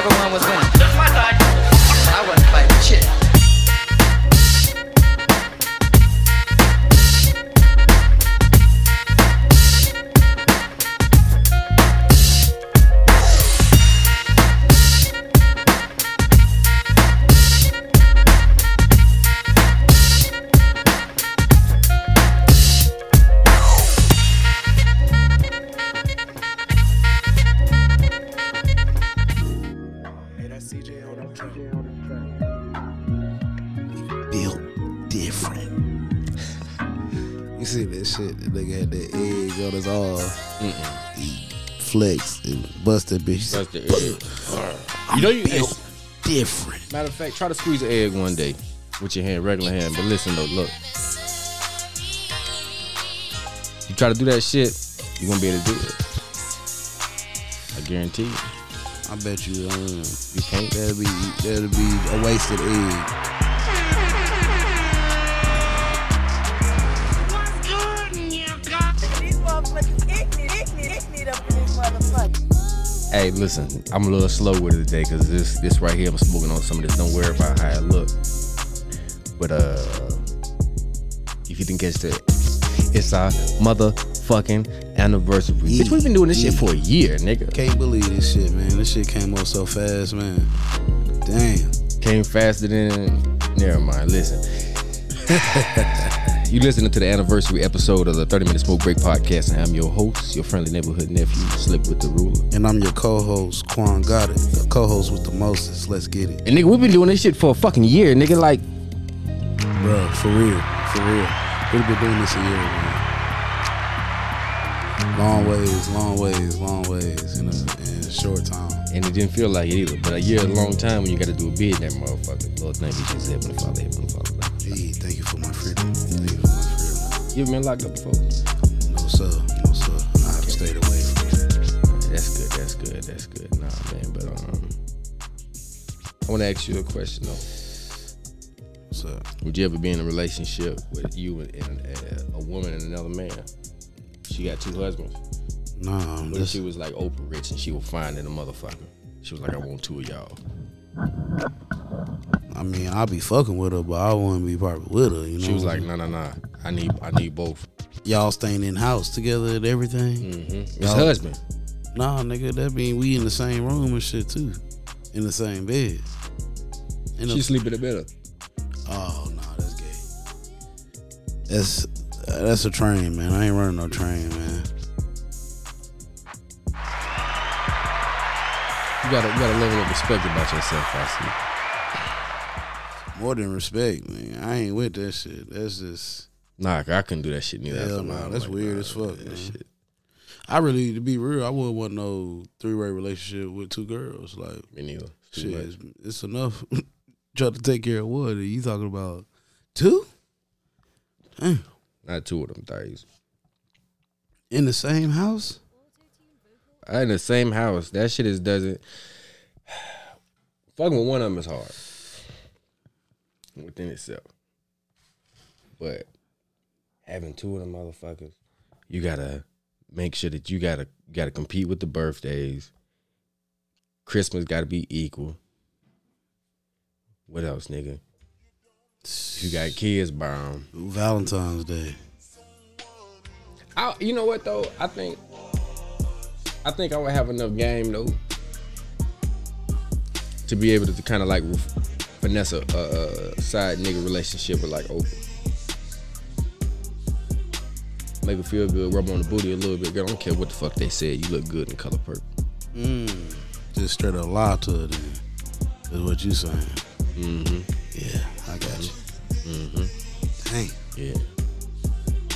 whichever one was winning. That's my thought. Busted bitch. The egg. You know you. built different. Matter of fact, try to squeeze an egg one day with your hand, regular hand. But listen though, look. You try to do that shit, you won't be able to do it. I guarantee you. I bet you um, You can't. that'll be that'll be a wasted egg. Hey, listen, I'm a little slow with it today because this this right here, I'm smoking on some of this. Don't worry about how it look. But uh, if you didn't catch that, it's our motherfucking anniversary. Yeah. Bitch, we've been doing this shit for a year, nigga. Can't believe this shit, man. This shit came up so fast, man. Damn. Came faster than. Never mind. Listen. you listening to the anniversary episode of the 30 Minute Smoke Break podcast, and I'm your host, your friendly neighborhood nephew, Slip with the Ruler. And I'm your co-host, Quan Got It. The co-host with the mostest. Let's get it. And nigga, we've been doing this shit for a fucking year, nigga. Like, Bro, for real. For real. We've been doing this a year, man. Long ways, long ways, long ways in a, in a short time. and it didn't feel like it either. But a year, is a long time when you got to do a bid in that motherfucker. Lord, thank you, Jesus, Heavenly Father, Heavenly thank you for my freedom. Thank you for my freedom. You ever been locked up before? No sir, no sir. I have stayed away from it. That's good. That's good. That's good. Nah, man. But um, I want to ask you a question though. What's up? Would you ever be in a relationship with you and, and uh, a woman and another man? She got two husbands. Nah, What if this, she was like Oprah rich and she was finding a motherfucker? She was like, I want two of y'all. I mean, I'll be fucking with her, but I wouldn't be probably with her. You know, She was like, no, no, no. I need, I need both. y'all staying in house together and everything. Mm-hmm. His husband. Nah, nigga, that mean we in the same room and shit too, in the same bed. In the- She sleep in the middle. oh no, that's gay. That's that's a train, man. I ain't running no train, man. You gotta you got a level of respect about yourself, I see. More than respect, man. I ain't with that shit. That's just. Nah, I couldn't do that shit neither. Hell nah, that's like, weird nah, as fuck, that shit. I really, to be real, I wouldn't want no three way relationship with two girls. Like, Me neither. Too shit, it's, it's enough. Try to take care of one. and You talking about two? Damn. Not two of them things. In the same house? in the same house. That shit is doesn't. Fucking with one of them is hard within itself, but having two of them motherfuckers, you gotta make sure that you gotta gotta compete with the birthdays. Christmas gotta be equal. What else, nigga? You got kids, 'em. Valentine's Day. I, you know what though? I think I think I would have enough game though to be able to, kind of like finesse a, a, a side nigga relationship with like Oprah. Make her feel good, rub on the booty a little bit. Girl, I don't care what the fuck they said. You look good in color purple. Mm. Just straight up lie to her then. Is what you saying. Mm-hmm. Yeah, I got you. Mm-hmm. Dang. Yeah.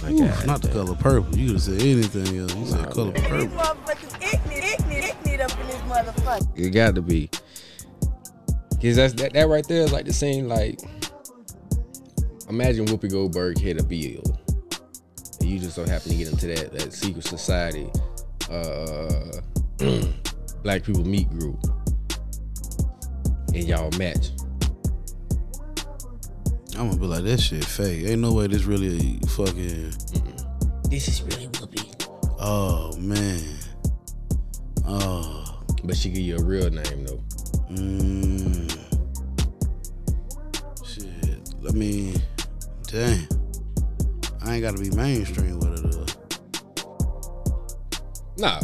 I Ooh, got not the that. color purple. You could have said anything else. You said color man. These purple. motherfuckers ignorant, ignorant, ignorant up in this motherfucker. It got to be. Cause that's that, that right there is like the same like imagine Whoopi Goldberg hit a bill. And you just so happen to get into that that secret society uh black people meet group. And y'all match. I'm gonna be like, that shit fake. Ain't no way this really fucking. This is really Whoopi. Oh man. Oh. But she give you a real name though. Mm. Shit. I mean, dang. I ain't gotta be mainstream with it though. Nah.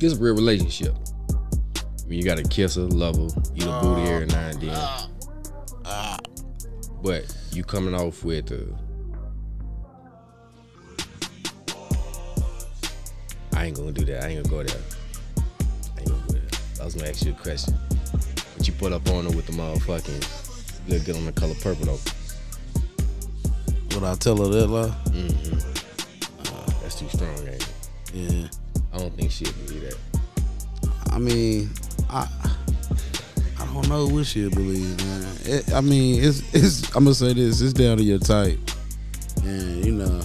It's a real relationship. I mean, you gotta kiss her, love her, eat her booty every now and then. But you coming off with uh I ain't gonna do that. I ain't gonna go there. I was gonna ask you a question. But you put up on her with the motherfucking look good on the color purple though. Would I tell her that lie? Mm-hmm. That's too strong, ain't it? Yeah. I don't think she'll believe that. I mean, I I don't know what she'll believe, man. It, I mean, it's it's. I'm gonna say this. It's down to your type, and you know,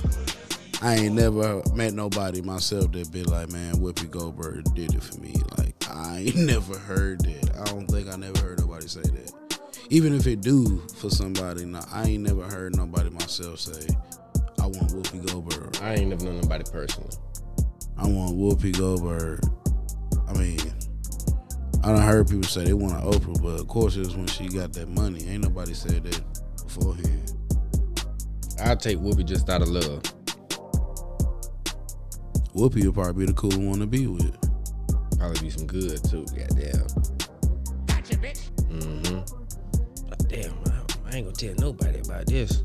I ain't never met nobody myself that be like, man, Whoopi Goldberg did it for me. Like, I ain't never heard that. I don't think I never heard nobody say that. Even if it do for somebody, nah, I ain't never heard nobody myself say, I want Whoopi Goldberg. I ain't never known nobody personally. I want Whoopi Goldberg. I mean, I done heard people say they want an Oprah, but of course it was when she got that money. Ain't nobody said that beforehand. I'll take Whoopi just out of love. Whoopi would probably be the cool one to be with. Probably be some good too. Goddamn. Gotcha, bitch. Mm-hmm. But damn, I, I ain't gonna tell nobody about this.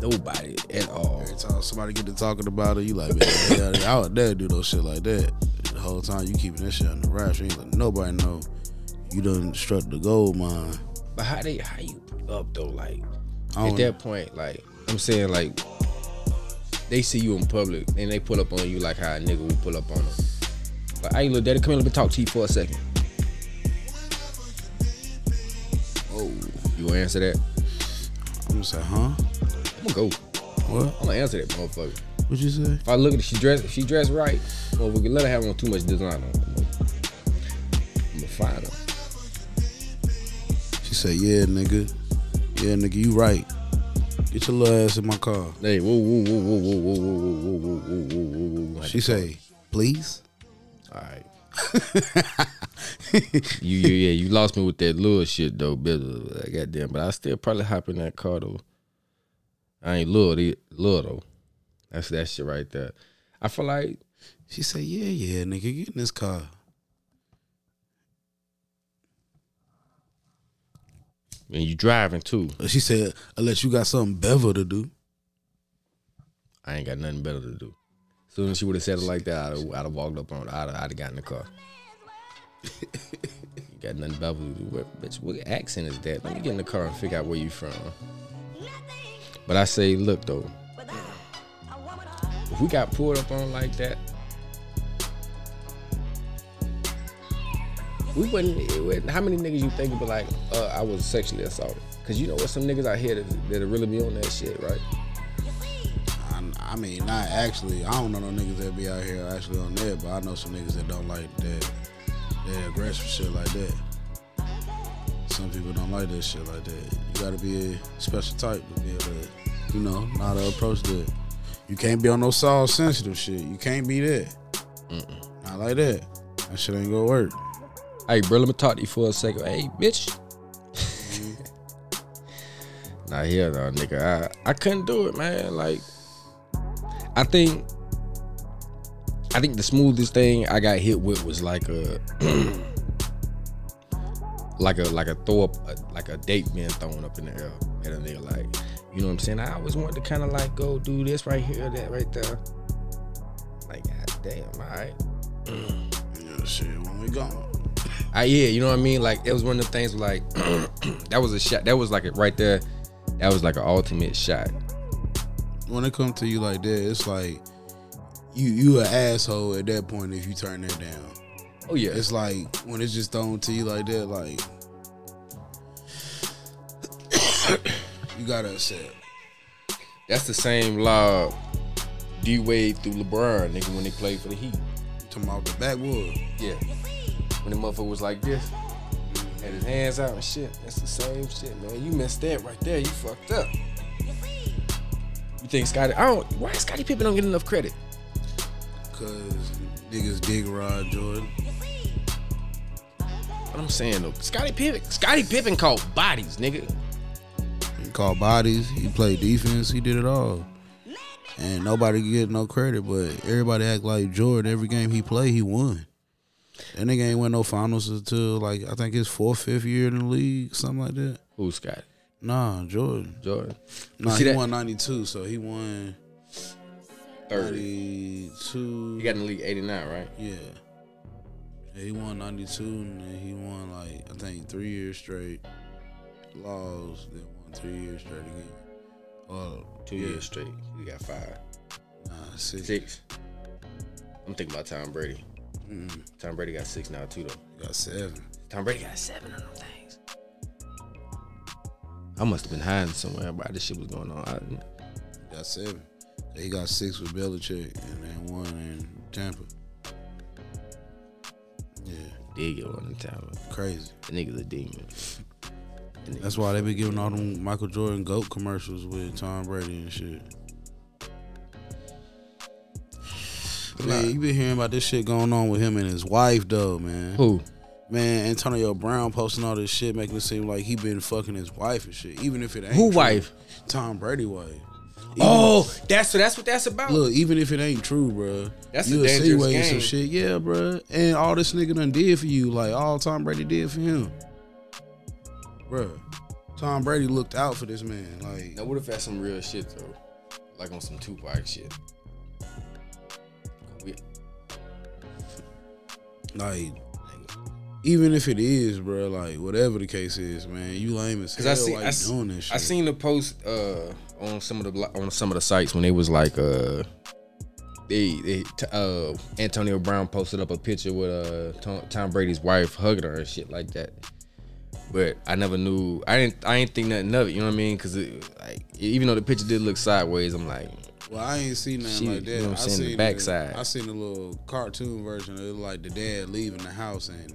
Nobody at all. Every time somebody get to talking about it, you like, man, yeah, I would never do no shit like that. The whole time you keeping that shit on the wraps, you ain't let nobody know you done struck the gold mine. But how they how you up though? Like at that point, like I'm saying, like they see you in public and they pull up on you like how a nigga would pull up on them. Like, hey, little daddy, come here, let me talk to you for a second. Oh, You gonna answer that? I'm gonna say, huh? I'm gonna go. What? I'm gonna answer that motherfucker. What you say? If I look at she dressed, if she dressed right, well, we can let her have on too much design on. I'm gonna, I'm gonna find her. She said, yeah, nigga. Yeah, nigga, you right. Get your little ass in my car. Hey, whoa, whoa, whoa, whoa, whoa, whoa, whoa, whoa, whoa, whoa, whoa, whoa, whoa. She say, please. All right. you, you, yeah, you lost me with that little shit though, bit of- goddamn. But I still probably hop in that car though. I ain't little, little though. That's that shit right there. I feel like She said, yeah, yeah, nigga, get in this car. When you driving too, She said, unless you got something better to do. I ain't got nothing better to do. Soon as she would have said it like that, I'd have, I'd have walked up on. I'd have, I'd have got in the car. you got nothing better to do. What, bitch, what accent is that? Let me get in the car and figure out where you from. But I say, look though, if we got pulled up on like that, we wouldn't. wouldn't- How many niggas you think would be like, uh, I was sexually assaulted? Cause you know what, some niggas out here that that really be on that shit, right? I, I mean, not actually. I don't know no niggas that be out here actually on that, but I know some niggas that don't like that, that aggressive shit like that. Some people don't like that shit like that. You gotta be a special type to be able to, you know, how to approach that. You can't be on no soft sensitive shit. You can't be that. Not like that. That shit ain't gonna work. Hey, bro, let me talk to you for a second. Hey, bitch. Not here though, nigga. I, I couldn't do it, man. Like, I think, I think the smoothest thing I got hit with was like a, like a like a throw up, a, like a date being thrown up in the air at a nigga. Like, you know what I'm saying? I always wanted to kind of like go do this right here, that right there. Like, god damn, all right. Yeah, shit, when we gone. I yeah, you know what I mean. Like it was one of the things. Like that was a shot. That was like it right there. That was like an ultimate shot. When it comes to you like that, it's like you you an asshole at that point if you turn that down. Oh yeah, It's like when it's just thrown to you like that, like you gotta accept. that's the same law. D Wade through LeBron, nigga, when they played for the Heat. Talking about the backwood. Yeah, when the motherfucker was like this, had his hands out and shit. That's the same shit, man. You missed that right there. You fucked up. You think Scottie? I don't. Why Scottie Pippen don't get enough credit? Cause niggas dig Rod Jordan. what I'm saying though. Scottie Pippen, Scottie Pippen called bodies, nigga. He called bodies. He played defense. He did it all. And nobody get no credit, but everybody act like Jordan. Every game he played, he won. And nigga ain't win no finals until like I think his fourth, fifth year in the league, something like that. Who Scott? Nah, Jordan. Jordan. Nah, see he that- won ninety two, so he won thirty two. He got in the league eighty nine, right? Yeah. Yeah, he won 92 and then he won like I think three years straight. Laws, then won three years straight again. Oh, Two yeah. years straight. He got five. Nah, six. Six. I'm thinking about Tom Brady. Mm, Tom Brady got six now too though. got seven. Tom Brady got seven of them things. I must have been hiding somewhere while this shit was going on. I didn't- Got seven. He got six with Belichick and then one in Tampa. Yeah, did get one in Tampa. crazy. The nigga's a demon. The That's why they be giving all them Michael Jordan GOAT commercials with Tom Brady and shit. Man, you been hearing about this shit going on with him and his wife though, man. Who? Man, Antonio Brown posting all this shit, making it seem like he been fucking his wife and shit. Even if it ain't Who true. wife? Tom Brady wife. Even- Oh, that's so. That's what that's about. Look, even if it ain't true, bruh, That's you a dangerous insinuating some shit, yeah, bruh. And all this nigga done did for you, like all Tom Brady did for him, bruh. Tom Brady looked out for this man, like Now, what if that's some real shit though? Like on some Tupac shit. Like even if it is, bro, like whatever the case is, man, you lame as hell. I see, like I, s- doing this shit. I seen the post uh, on some of the on some of the sites when it was like uh, they, they t- uh, Antonio Brown posted up a picture with uh Tom, Tom Brady's wife hugging her and shit like that. But I never knew. I didn't. I didn't think nothing of it. You know what I mean? Cause like even though the picture did look sideways, I'm like, Well, I ain't seen nothing Shit, like that. you know I'm I saying, the seen backside. I seen a little cartoon version of it, like the dad leaving the house and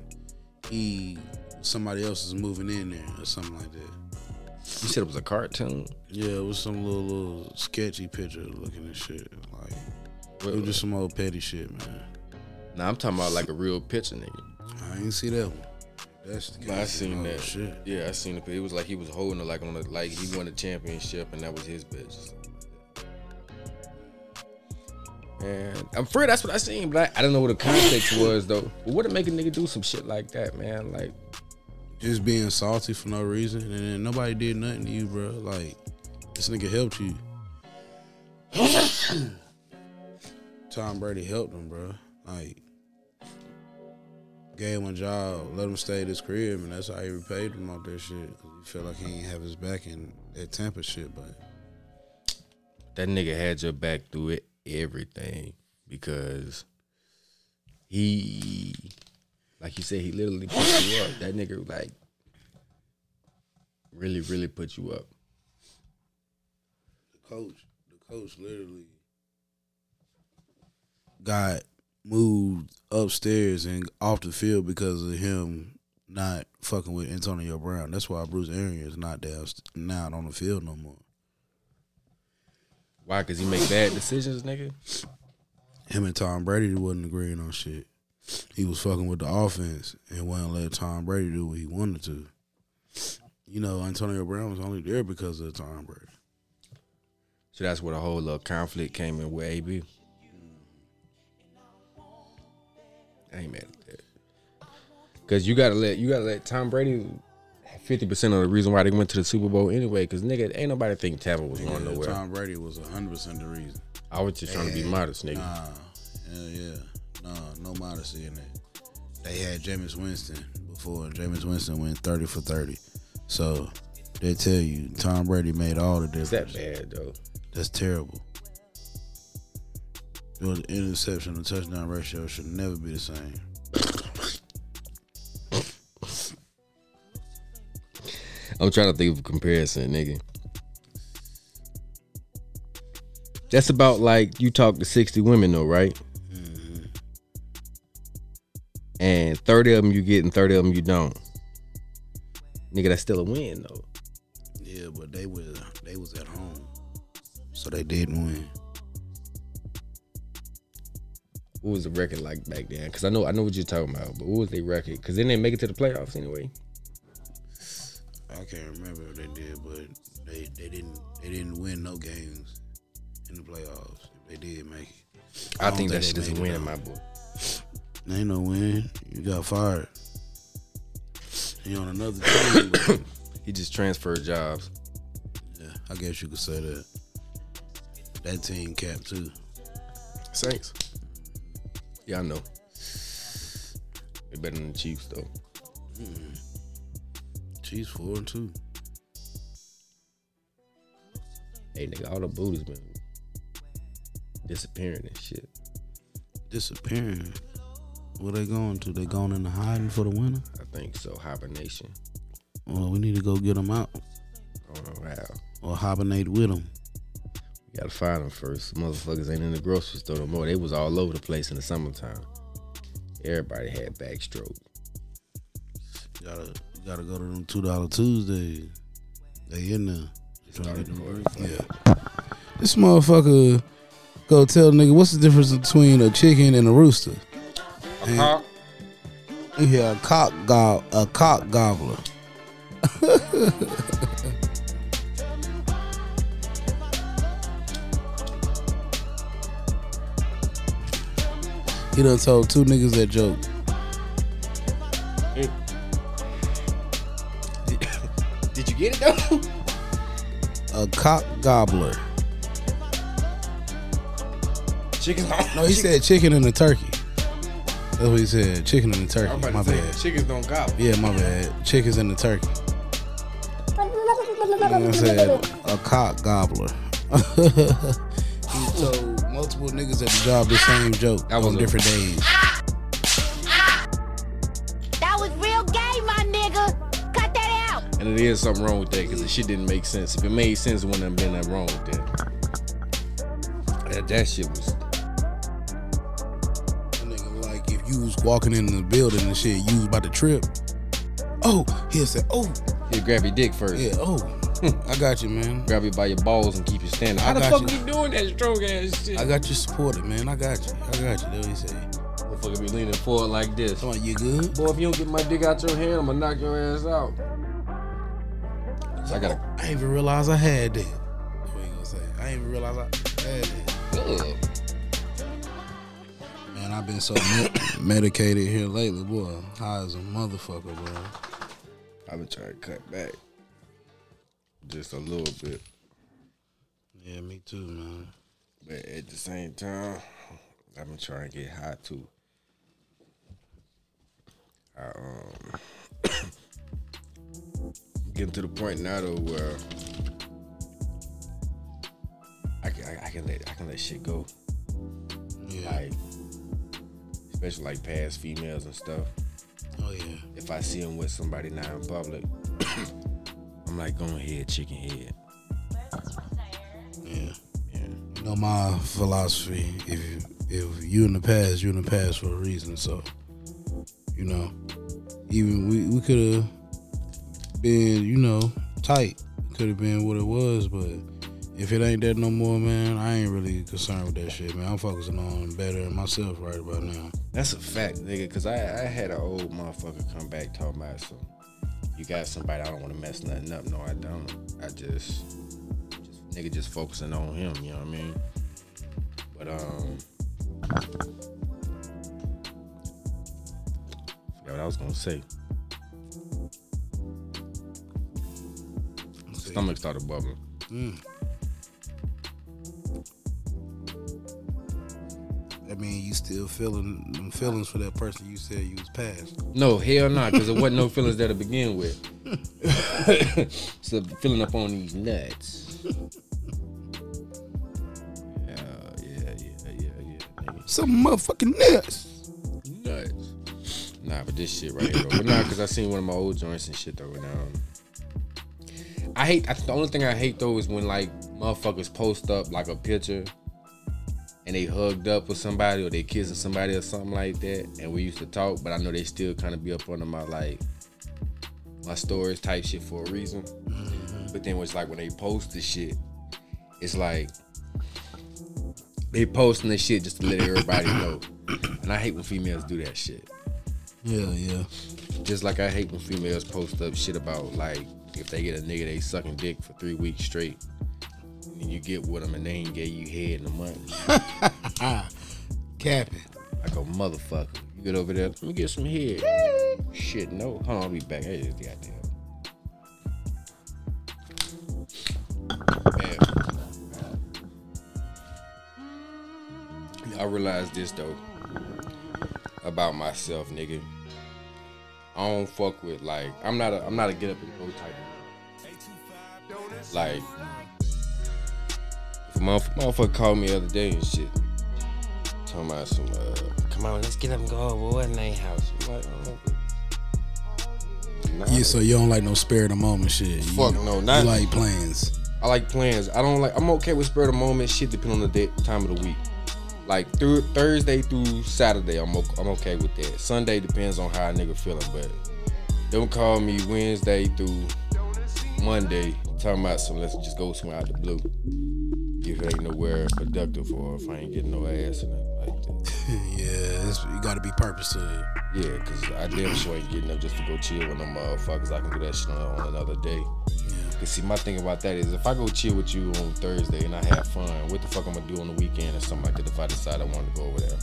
he somebody else is moving in there or something like that. you said it was a cartoon. Yeah, it was some little little sketchy picture looking at shit. Like it was just some old petty shit, man. Nah, I'm talking about like a real picture, nigga. I ain't see that one. That's the But I seen that. shit. Yeah, I seen it. It was like he was holding it like on the like he won a championship and that was his bitch. And I'm afraid that's what I seen, but I, I don't know what the context was though. But what to make a nigga do some shit like that, man? Like, Just being salty for no reason, and then nobody did nothing to you, bro. Like this nigga helped you. Tom Brady helped him, bro. Like gave him a job, let him stay at his crib, and that's how he repaid him off that shit. he felt like he ain't have his back in that Tampa shit, but that nigga had your back through it, everything, because he, like you said, he literally put you up. That nigga like really, really put you up. the coach, the coach literally got moved upstairs and off the field because of him not fucking with Antonio Brown. That's why Bruce Arians not down not on the field no more. Why? Cause he make bad decisions, nigga. Him and Tom Brady wasn't agreeing on shit. He was fucking with the offense and wouldn't let Tom Brady do what he wanted to. You know, Antonio Brown was only there because of Tom Brady. So that's where the whole little conflict came in with AB. I ain't mad at that. Cause you gotta let you gotta let Tom Brady fifty percent of the reason why they went to the Super Bowl anyway. Cause nigga, ain't nobody think Tampa was going Yeah, nowhere. Tom Brady was hundred percent the reason. I was just trying to be modest, nigga. Nah, yeah, yeah, no, no modesty in that. They had Jameis Winston before, and Jameis Winston went thirty for thirty. So they tell you Tom Brady made all the Is difference. that bad though? That's terrible. Your interception and touchdown ratio should never be the same. I'm trying to think of a comparison, nigga. That's about like you talk to 60 women though, right? Mm-hmm. And 30 of them you get and 30 of them you don't. Nigga, that's still a win though. Yeah, but they was they was at home, so they didn't win. what was the record like back then? Because I know I know what you're talking about, but what was their record? Because then they make it to the playoffs anyway. I can't remember if they did, but they they didn't they didn't win no games in the playoffs. They did make it. I, don't think that shit they is a win in my book. There ain't no win. You got fired. You on another team. but, He just transferred jobs. yeah, I guess you could say that. That team cap too. Saints. Yeah, I know. They better than the Chiefs though. Mm-hmm. Chiefs four and two. Hey nigga, all the booties been disappearing and shit. Disappearing. Where they going to? They going into hiding for the winter? I think so. Hibernation. Well, we need to go get them out don't how. or hibernate with them. We gotta find them first. Motherfuckers ain't in the grocery store no more. They was all over the place in the summertime. Everybody had backstroke. Gotta gotta go to them two dollar Tuesdays. They in there. Trying to get them work. Yeah. This motherfucker go tell nigga what's the difference between a chicken and a rooster? A cock? Yeah, a cock go- a cock gobbler. he done told two niggas that joke. Get it though? A cock gobbler. Chicken. No, he said chicken and a turkey. That's what he said. Chicken and a turkey. My bad. chickens don't gobble. Yeah, my bad. Chickens and a turkey. You know what I said? A cock gobbler. he told multiple niggas at the job the same joke That was on different days. That out. And it is something wrong with that because the shit didn't make sense. If it made sense, it wouldn't have been that wrong with that. That, that shit was. Nigga like if you was walking in the building and shit, you was about to trip. Oh, he'll say, oh, He'll grab your dick first. yeah, oh. I got you, man. Grab you by your balls and keep you standing. I How the got fuck you. you doing that strong ass shit? I got you supported, man. I got you. I got you. That's what he say. Motherfucker be leaning forward like this. Come on, you good? Boy, if you don't get my dick out your hand, I'm gonna knock your ass out. So I gotta. I ain't even realize I had that. That's what he gonna say. I ain't even realize I had that. Ugh. Man, I've been so med- medicated here lately, boy. High as a motherfucker, bro. I've been trying to cut back just a little bit, Yeah, me too, man. but at the same time, I've been trying to get high too. I um getting to the point now though where I can I, I can let I can let shit go. Yeah. Like especially like past females and stuff. Oh yeah. If I see them with somebody now in public, I'm like, go ahead, chicken head. Yeah. Yeah. You know my philosophy. If you, if you in the past, you in the past for a reason. So, you know, even we we could have been, you know, tight. Could have been what it was, but if it ain't that no more, man, I ain't really concerned with that shit, man. I'm focusing on bettering myself right about now. That's a fact, nigga. Cause I, I had an old motherfucker come back talking about some. You got somebody I don't want to mess nothing up. No, I don't. I just, just nigga, just focusing on him. You know what I mean? But um, forgot what I was gonna say. Stomach started bubbling. I mean, you still feeling them feelings for that person you said you was past. No, hell not, because there wasn't no feelings there to begin with. so filling up on these nuts. Yeah, yeah, yeah, yeah, yeah. nigga. Some motherfucking nuts. Nuts. Nah, but this shit right here, though. But nah, because I seen one of my old joints and shit though. And, um, I hate. I, the only thing I hate though is when like motherfuckers post up like a picture. And they hugged up with somebody, or they kissing somebody, or something like that. And we used to talk, but I know they still kind of be up under my like my stories type shit for a reason. Mm-hmm. But then it's like when they post the shit, it's like they posting the shit just to let everybody know. and I hate when females do that shit. Yeah, yeah. Just like I hate when females post up shit about like if they get a nigga they sucking dick for three weeks straight, and you get with them and they ain't gave you head in a month. Capping. Like a motherfucker. You get over there, let me get some head. Shit, no. Hold on, I'll be back. I just goddamn. I realized this though about myself, nigga. I don't fuck with like I'm not a I'm not a get up and go type of like if a motherf- motherfucker called me the other day and shit. Talking about some uh come on, let's get up and go over what night house. I'm like, oh, nah, Yeah, so you don't like no spare of the moment shit. You- Fuck no, not you like plans. I like plans. I don't like. I'm okay with spare of the moment shit, depending on the day, time of the week. Like through Thursday through Saturday, I'm okay, I'm okay with that. Sunday depends on how a nigga feeling, but don't call me Wednesday through Monday talking about some. Let's just go somewhere out the blue. If it ain't nowhere productive or if I ain't getting no ass and nothing like that. yeah, it's, you got to be purposeful. Yeah, cause I damn sure ain't getting up just to go chill with them motherfuckers. I can do that shit on, on another day. Cause see, my thing about that is if I go chill with you on Thursday and I have fun, what the fuck I'm gonna do on the weekend or something like that if I decide I want to go over there?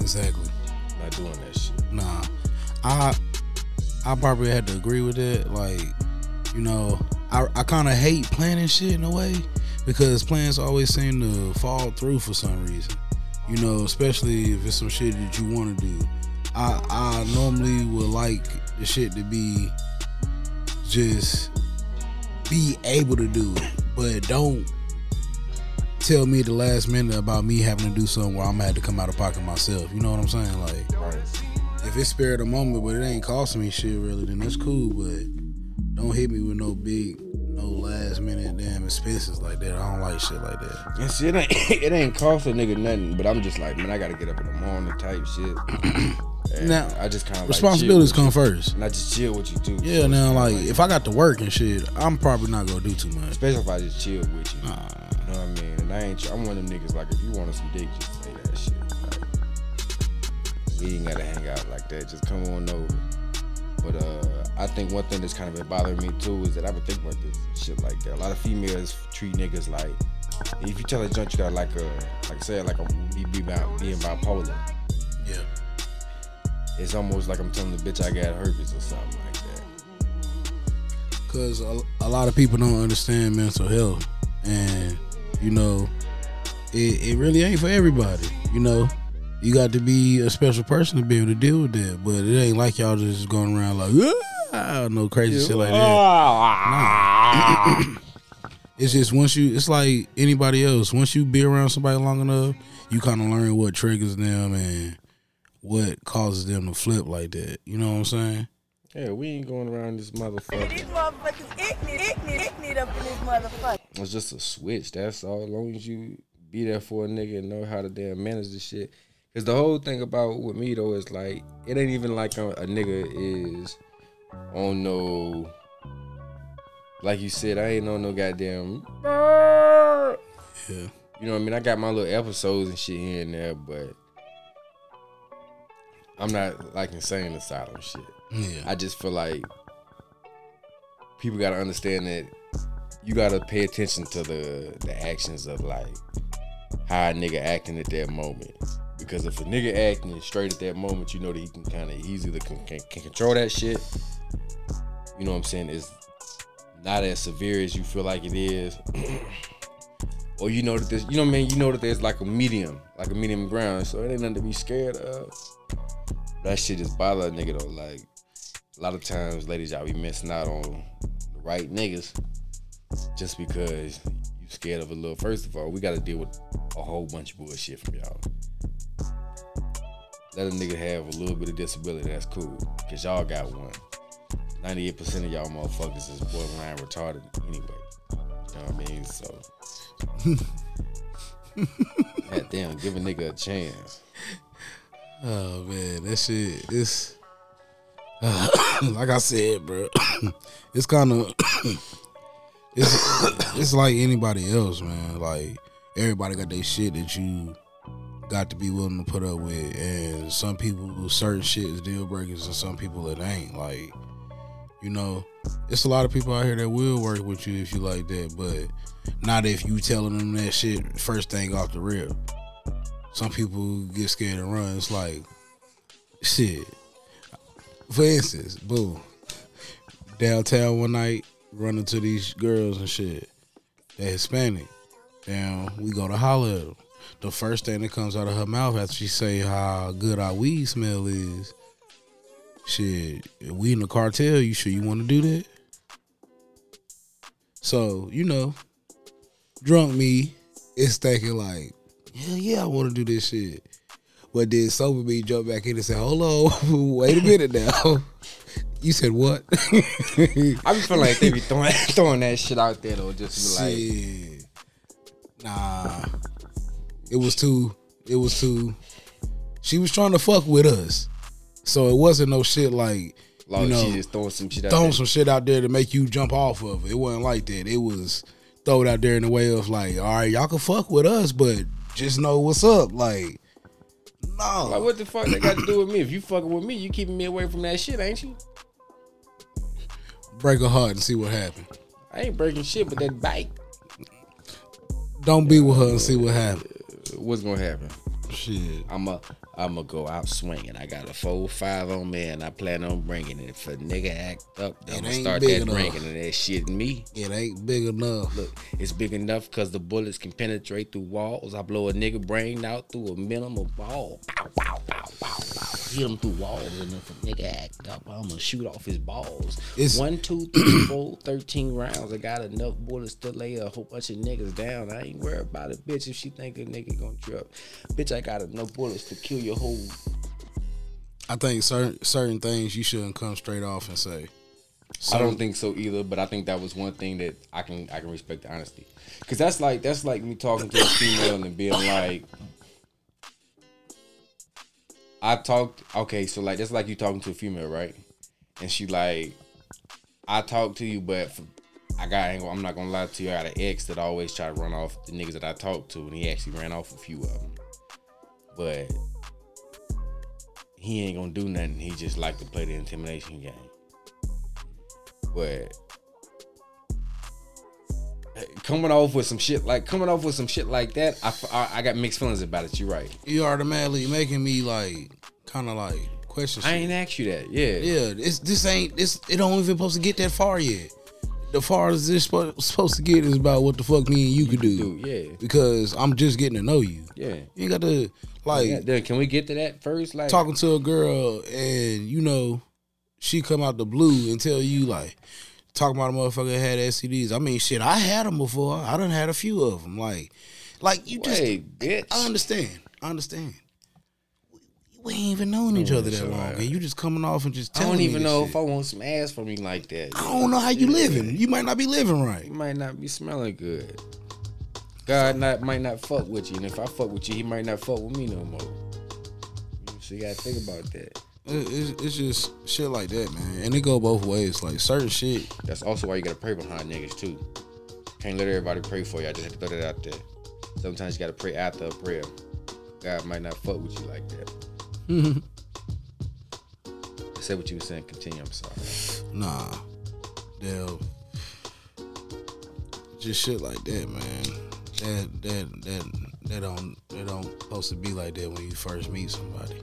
Exactly. Not doing that shit. Nah, I I probably had to agree with it. Like, you know, I I kind of hate planning shit in a way because plans always seem to fall through for some reason. You know, especially if it's some shit that you want to do. I I normally would like the shit to be just be able to do it, but don't tell me the last minute about me having to do something where I'm gonna have to come out of pocket myself. You know what I'm saying? Like Right. if it's spare the moment, but it ain't costing me shit really, then that's cool. But don't hit me with no big, no last minute damn expenses like that. I don't like shit like that. And shit ain't it ain't cost a nigga nothing, but I'm just like, man, I gotta get up in the morning type shit. And Now, I just kind of Responsibilities like come first. and I just chill with you too. Yeah, So now it's like if I got to work and shit, I'm probably not gonna do too much. especially if I just chill with you. Nah. You know what I mean? And I ain't. I'm one of them niggas. Like, if you want some dick, just say that shit. Like, we ain't gotta hang out like that. Just come on over. But uh, I think one thing that's kind of been bothering me too is that I've been thinking about this shit like that. A lot of females treat niggas like if you tell a joint you got like a like I say like a be, be about being bipolar. Yeah. It's almost like I'm telling the bitch I got herpes or something like that. Cause a, a lot of people don't understand mental health, and you know, it, it really ain't for everybody. You know, you got to be a special person to be able to deal with that. But it ain't like y'all just going around like, ah, no crazy shit like that. It's just once you, it's like anybody else. Once you be around somebody long enough, you kind of learn what triggers them and what causes them to flip like that. You know what I'm saying? Yeah, we ain't going around this motherfucker. These motherfuckers ignorant, ignorant, ignorant up in this motherfucker. It's just a switch. That's all. As long as you be there for a nigga and know how to damn manage the shit. Cause the whole thing about with me though is like it ain't even like a, a nigga is on no. Like you said, I ain't on no goddamn. Yeah. You know what I mean? I got my little episodes and shit here and there, but I'm not like insane asylum shit. Yeah. I just feel like people gotta understand that you gotta pay attention to the the actions of like how a nigga acting at that moment. Because if a nigga acting straight at that moment, you know that he can kind of easily can, can, can control that shit. You know what I'm saying? It's not as severe as you feel like it is. or you know that there's you know what I mean, you know that there's like a medium, like a medium ground. So it ain't nothing to be scared of. That shit just bother a nigga though. Like a lot of times ladies y'all be missing out on the right niggas just because you scared of a little. First of all we gotta deal with a whole bunch of bullshit from y'all. Let a nigga have a little bit of disability that's cool because y'all got one. 98% of y'all motherfuckers is borderline retarded anyway. You know what i mean? So God damn give a nigga a chance Oh man, that shit it's like I said, bro. it's kind of it's it's like anybody else, man. Like everybody got their shit that you got to be willing to put up with, and some people certain shit is deal breakers, and some people it ain't. Like, you know, it's a lot of people out here that will work with you if you like that, but not if you telling them that shit first thing off the rip. Some people get scared and run. It's like, shit. For instance, boo, downtown one night, running to these girls and shit. They're Hispanic. Now we go to holler at them. The first thing that comes out of her mouth after she say how good our weed smell is, shit, we in the cartel, you sure you want to do that? So, you know, drunk me is thinking like, yeah, yeah, I want to do this shit. But then sober me jump back in and say, hold on, wait a minute now. You said what? I just feel like they be throwing throwing that shit out there though, just to be like. Nah. It was too it was too she was trying to fuck with us. So it wasn't no shit like Like you know, she just throwing some shit out throwing there. some shit out there to make you jump off of it. It wasn't like that. It was throw it out there in the way of like, all right, y'all can fuck with us, but just know what's up. Like, no. Like what the fuck they got to do with me? If you fucking with me, you keeping me away from that shit, ain't you? Break a heart and see what happened. I ain't breaking shit, but that bike. Don't be with her and see what happened. What's gonna happen? Shit. I'm a I'm gonna go out swinging. I got a four five on me, and I plan on bringing it. If a nigga act up, I'm gonna start that enough. drinking and that shit me. It ain't big enough. Look, it's big enough because the bullets can penetrate through walls. I blow a nigga brain out through a minimal ball. Pow, pow, pow, pow, pow. Hit him through walls, and if a nigga act up, I'm gonna shoot off his balls. It's- One, two, three, four, 13 rounds. I got enough bullets to lay a whole bunch of niggas down. I ain't worried about a bitch. If she think a nigga gonna trip, bitch, I got enough bullets to kill your whole. I think certain certain things you shouldn't come straight off and say. I don't think so either, but I think that was one thing that I can I can respect the honesty, because that's like that's like me talking to a female and being like, I talked okay, so like that's like you talking to a female, right? And she like, I talked to you, but for, I got I'm not gonna lie to you, I got an ex that always try to run off the niggas that I talked to, and he actually ran off a few of them, but he ain't gonna do nothing. He just like to play the intimidation game. But eh, coming off with some shit like coming off with some shit like that, I I got mixed feelings about it. You're right. You automatically making me like kind of like question. I shit. ain't asked you that. Yeah. Yeah, this this ain't this. It don't even supposed to get that far yet. The farthest this supposed to get is about what the fuck me and you could do. Dude, yeah. Because I'm just getting to know you. Yeah. You ain't got to like Yeah, then can we get to that first? Like talking to a girl and you know she come out the blue and tell you like talking about a motherfucker that had STDs. I mean, shit, I had them before. I done had a few of them. Like, like you just. Bitch. I understand. I understand. We- ain't even known each oh, other that long, and you just coming off and just telling me. I telling don't me even this know shit. if I want some ass from you like that. I don't know how you living. You might not be living right. You might not be smelling good. God not might not fuck with you, and if I fuck with you, he might not fuck with me no more. So you gotta think about that. It- It's, it's just shit like that, man. And it go both ways. Like certain shit, That's also why you gotta pray behind niggas too. Can't let everybody pray for you. I just have to throw that out there. Sometimes you gotta pray after a prayer. God might not fuck with you like that. Mm-hmm. Say what you were saying. Continue. I'm sorry. nah. They'll just shit like that, man. That that that that don't that don't supposed to be like that when you first meet somebody.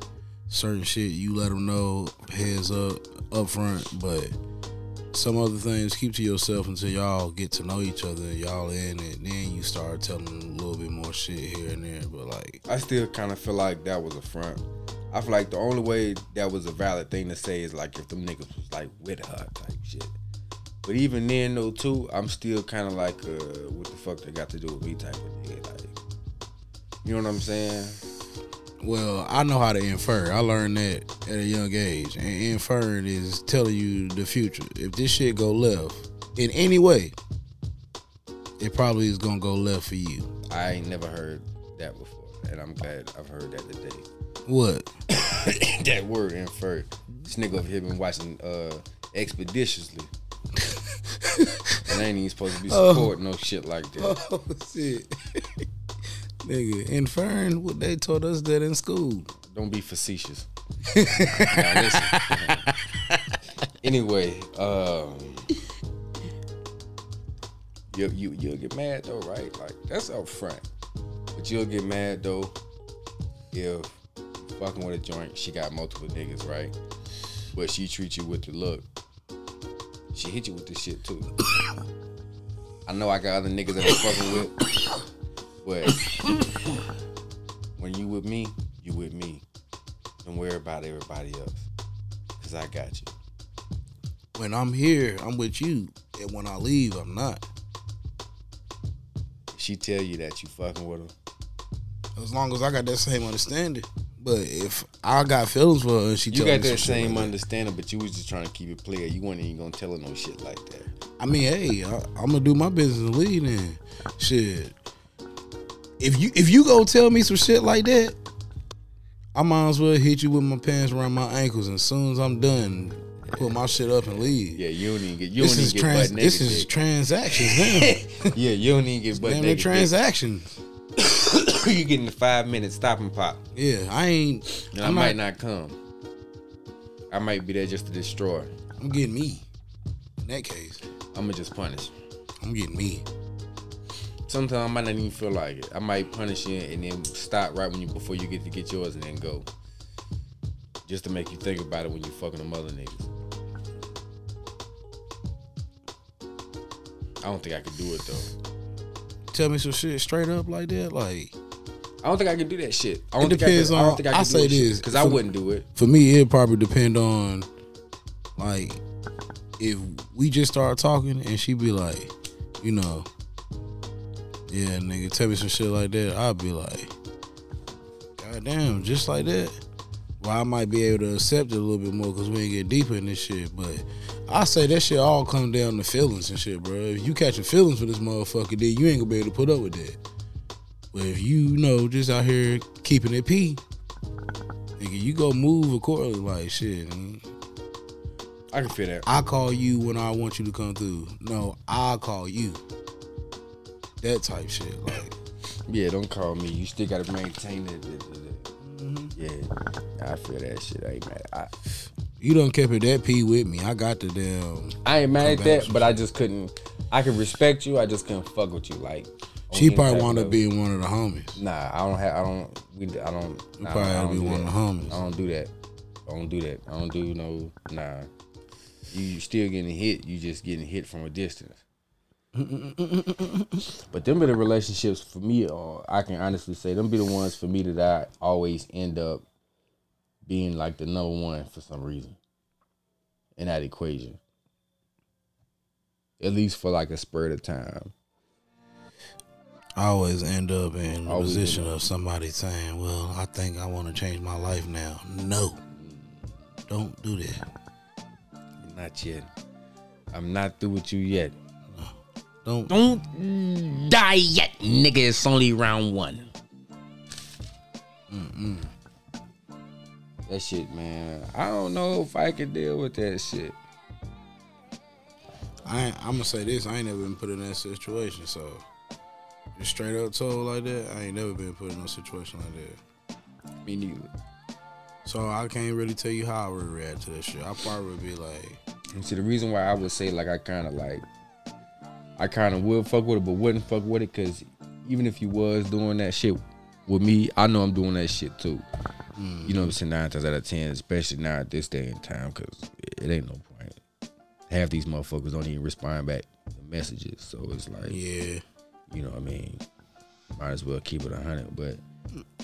Certain shit you let them know heads up up front, but some other things keep to yourself until y'all get to know each other and y'all in it. Then you start telling them a little bit more shit here and there. But like, I still kind of feel like that was a front. I feel like the only way that was a valid thing to say is like if them niggas was like with her type shit. But even then though too, I'm still kind of like, uh, what the fuck they got to do with me type of nigga. Like, you know what I'm saying? Well, I know how to infer. I learned that at a young age. And inferring is telling you the future. If this shit go left in any way, it probably is gonna go left for you. I ain't never heard that before, and I'm glad I've heard that today. What? that word inferred. This nigga over here been watching uh expeditiously. and I ain't even supposed to be supporting no shit like that. Oh shit. Nigga, inferring what they taught us that in school. Don't be facetious. Now, anyway, um, you you you'll get mad though, right? Like that's up front. But you'll get mad though if fucking with a joint, she got multiple niggas, right? But she treats you with the look. She hit you with the shit too. I know I got other niggas that I'm fucking with, but when you with me, you with me. Don't worry about everybody else. Cause I got you. When I'm here, I'm with you. And when I leave, I'm not. She tell you that you fucking with her. As long as I got that same understanding. But if I got feelings for her and she You got that same like understanding, but you was just trying to keep it player. You weren't even gonna tell her no shit like that. I mean, hey, I, I'm gonna do my business and leave then. Shit. If you if you go tell me some shit like that, I might as well hit you with my pants around my ankles, and as soon as I'm done, put my shit up and leave. Yeah, you don't even get you this don't is even get trans. butt naked. This is dick. transactions now. yeah, you don't even get butt Damn, naked. dick. Transactions. you getting the five minutes stop and pop. Yeah, I ain't. And I I'm might not. not come. I might be there just to destroy. I'm getting me. In that case, I'ma just punish. I'm getting me. Sometimes I might not even feel like it. I might punish you and then stop right when you before you get to get yours and then go. Just to make you think about it when you fucking them other niggas. I don't think I could do it though. Tell me some shit straight up like that. Like I don't think I can do that shit. I It don't think depends I could, I on- don't think I could I say this, because I wouldn't do it. for me, it probably depend on like if we just start talking and she be like, you know, yeah, nigga, tell me some shit like that. I'd be like, God damn, just like that. Well, I might be able to accept it a little bit more because we ain't get deeper in this shit. But I say that shit all come down to feelings and shit, bro. If you catching feelings for this motherfucker, then you ain't gonna be able to put up with that. But if you know just out here keeping it p, nigga, you go move accordingly. Like shit. nigga. I can feel that. I call you when I want you to come through. No, I call you. That type shit. Like Yeah, don't call me. You still gotta maintain it. Mm-hmm. Yeah, I feel that shit. I ain't mad. I, you done kept it that p with me. I got the damn. I ain't mad at that, but I just couldn't. I could respect you. I just couldn't fuck with you. Like She probably wound up being one of the homies. Nah, I don't have. I don't. We. I don't. You nah, probably I don't be do one of that. the homies. I don't do that. I don't do that. I don't do no. Nah. You, still getting hit. You just getting hit from a distance. but them be the relationships for me. Uh, I can honestly say them be the ones for me that I always end up being like the number one for some reason in that equation. At least for like a spur of time. I always end up in the oh, Always position of somebody saying, "Well, I think I want to change my life now." No, don't do that. Not yet. I'm not through with you yet. Don't. Don't die yet, nigga. It's only round one. That shit, man. I don't know if I can deal with that shit. I ain't, I'm gonna say this. I ain't never been put in that situation. So, just straight up told like that, I ain't never been put in a situation like that. Me neither. So I can't really tell you how I would react to that shit. I probably would be like, And see, the reason why I would say like I kind of like, I kind of would fuck with it, but wouldn't fuck with it, cause even if you was doing that shit with me, I know I'm doing that shit too. Mm. You know what I'm saying? Nine times out of ten, especially now at this day and time, cause it ain't no point. Half these motherfuckers don't even respond back to messages, so it's like, yeah, you know what I mean? Might as well keep it a hundred. But.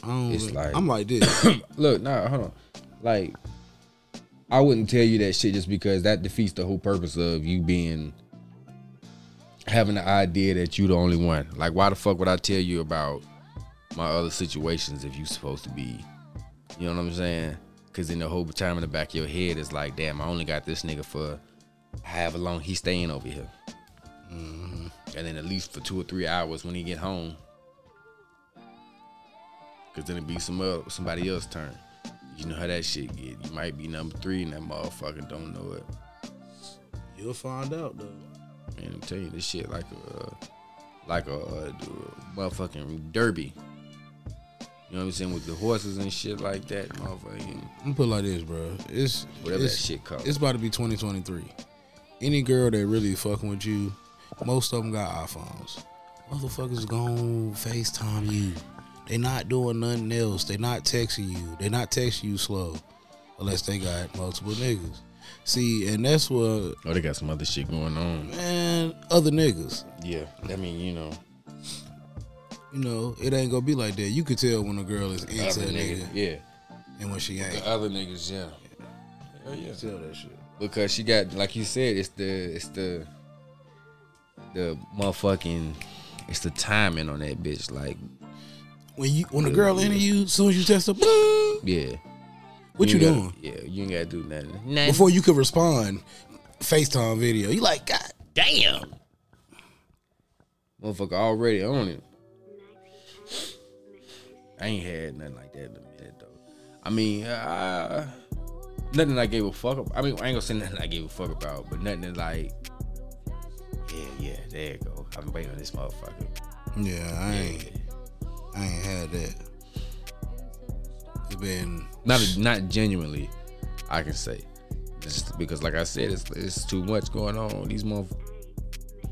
It's really- like- I'm like this. look, nah, hold on. Like, I wouldn't tell you that shit just because that defeats the whole purpose of you being having the idea that you the only one. Like, why the fuck would I tell you about my other situations if you supposed to be? You know what I'm saying? Because in the whole time in the back of your head is like, damn, I only got this nigga for however long he's staying over here. Mm-hmm. And then at least for two or three hours when he get home. Cause then it be some other, somebody else turn. You know how that shit get. You might be number three and that motherfucker don't know it. You'll find out though. Man, I'm telling you this shit like a uh, like a, uh motherfucking derby. You know what I'm saying with the horses and shit like that, motherfucking I'm put it like this, bro. It's whatever it's, that shit called. It's about to be 2023. Any girl that really fucking with you, most of them got iPhones. Motherfuckers gonna FaceTime you. They not doing nothing else. They not texting you. They not texting you slow, unless they got multiple niggas. See, and that's what oh, they got some other shit going on. man, other niggas. Yeah, I mean, you know, You know, it ain't gonna be like that. You could tell when a girl is into other a nigga yeah, and when she ain't. the other niggas, yeah. Hell yeah. Tell that shit. because she got like you said it's the it's the the motherfucking it's the timing on that bitch like When you when a girl into you, as soon as you text her, boom, yeah what you, ain't doing? gotta- yeah you ain't gotta do nothing, nothing. Before you could respond, FaceTime video. You like, God damn motherfucker already on it I ain't had nothing like that in a minute though I mean uh, nothing I gave a fuck about I mean I ain't gonna say nothing I gave a fuck about but nothing like yeah yeah there you go I've been waiting on this motherfucker Yeah, I ain't I ain't had that. It's been not not genuinely, I can say, just because like I said, it's it's too much going on. These motherf-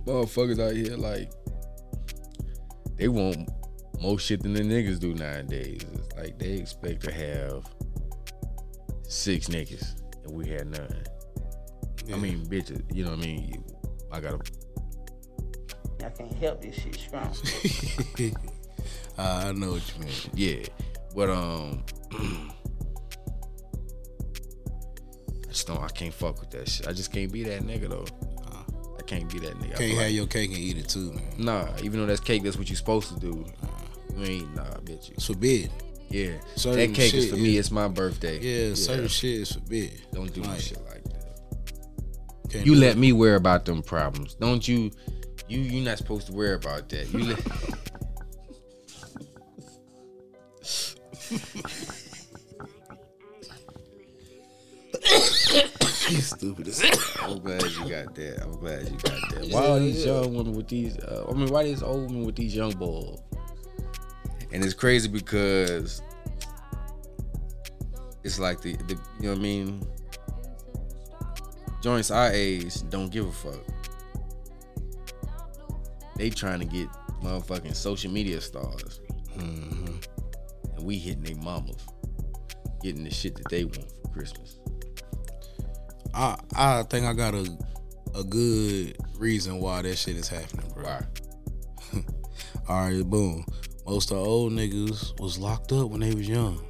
motherfuckers out here like they want more shit than the niggas do nowadays. It's like they expect to have six niggas and we had none. I mean, bitches, you know what I mean? I got to I can't help this shit strong. Uh, I know what you mean. Yeah, but um, I just don't. I can't fuck with that shit. I just can't be that nigga though. I can't be that nigga. I Can't have like- your cake and eat it too, man. Nah, even though that's cake, that's what you're supposed to do. You ain't nah, bitch. It's forbidden. Yeah, Certain that cake is shit for me. is- It's my birthday. Yeah, certain shit is forbidden. Don't do no Like, shit like that. can't You let it. me worry about them problems. Don't you? You you're not supposed to worry about that. You. You stupid as I'm glad you got that. I'm glad you got that. Why are these young women with these? Uh, I mean, why these old women with these young boys? And it's crazy because it's like the, the you know what I mean. Joints our age don't give a fuck. They trying to get motherfucking social media stars, mm-hmm. and we hitting their mamas, getting the shit that they want for Christmas. I I think I got a a good reason why that shit is happening, bro. Why? All right, boom. Most of the old niggas was locked up when they was young.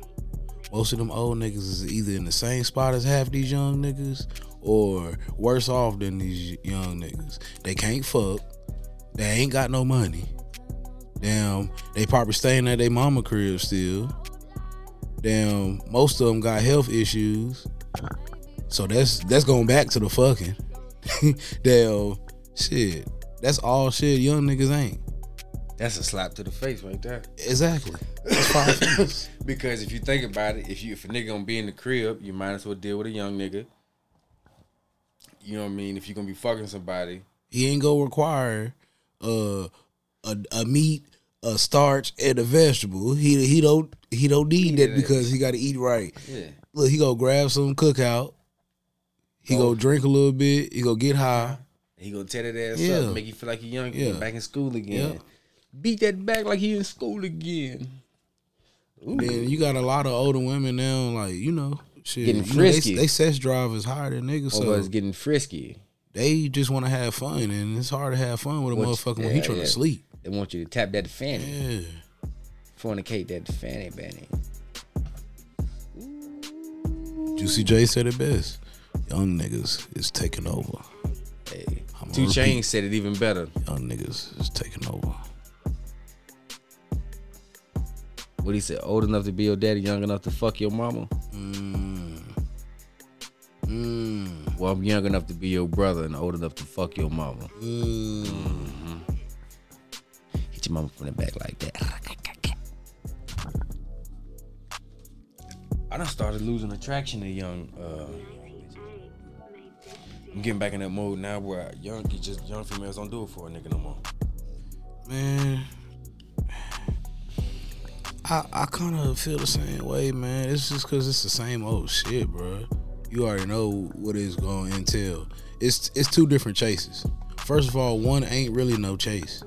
Most of them old niggas is either in the same spot as half these young niggas or worse off than these young niggas. They can't fuck. They ain't got no money. Damn, they probably staying at their mama crib still. Damn, most of them got health issues. So that's that's going back to the fucking. Damn, shit. That's all shit young niggas ain't. That's a slap to the face right there. Exactly. Because if you think about it, if you if a nigga gonna be in the crib, you might as well deal with a young nigga. You know what I mean? If you're gonna be fucking somebody, He ain't gonna require uh, a a meat, a starch, and a vegetable. He he don't he don't need that Yeah. because he got to eat right. yeah, Look, he go grab some cookout. He Oh. go drink a little bit. He go get high. he gonna tear that ass Yeah. up, make you feel like you're young Yeah. back in school again. Yeah. Beat that back like he in school again. Then you got a lot of older women now, like you know, shit. Getting you know, they- frisky. they, sex drive is higher than niggas, So so it's getting frisky. They just want to have fun, and it's hard to have fun with a motherfucker when he trying yeah. to sleep. They want you to tap that fanny, Yeah. fornicate that fanny banny. Juicy J said it best. Young niggas is taking over. Hey, Two. Chainz said it even better. Young niggas is taking over. What he said, old enough to be your daddy, young enough to fuck your mama. Mm. Mm. Well, I'm young enough to be your brother and old enough to fuck your mama. Mm. Hit your mama from the back like that. I done started losing attraction to young. Uh, I'm getting back in that mode now where young, you just young females don't do it for a nigga no more. Man, I, I kind of feel the same way, man. It's just because it's the same old shit, bro. You already know what it's going to entail. It's it's two different chases. First of all, one ain't really no chase.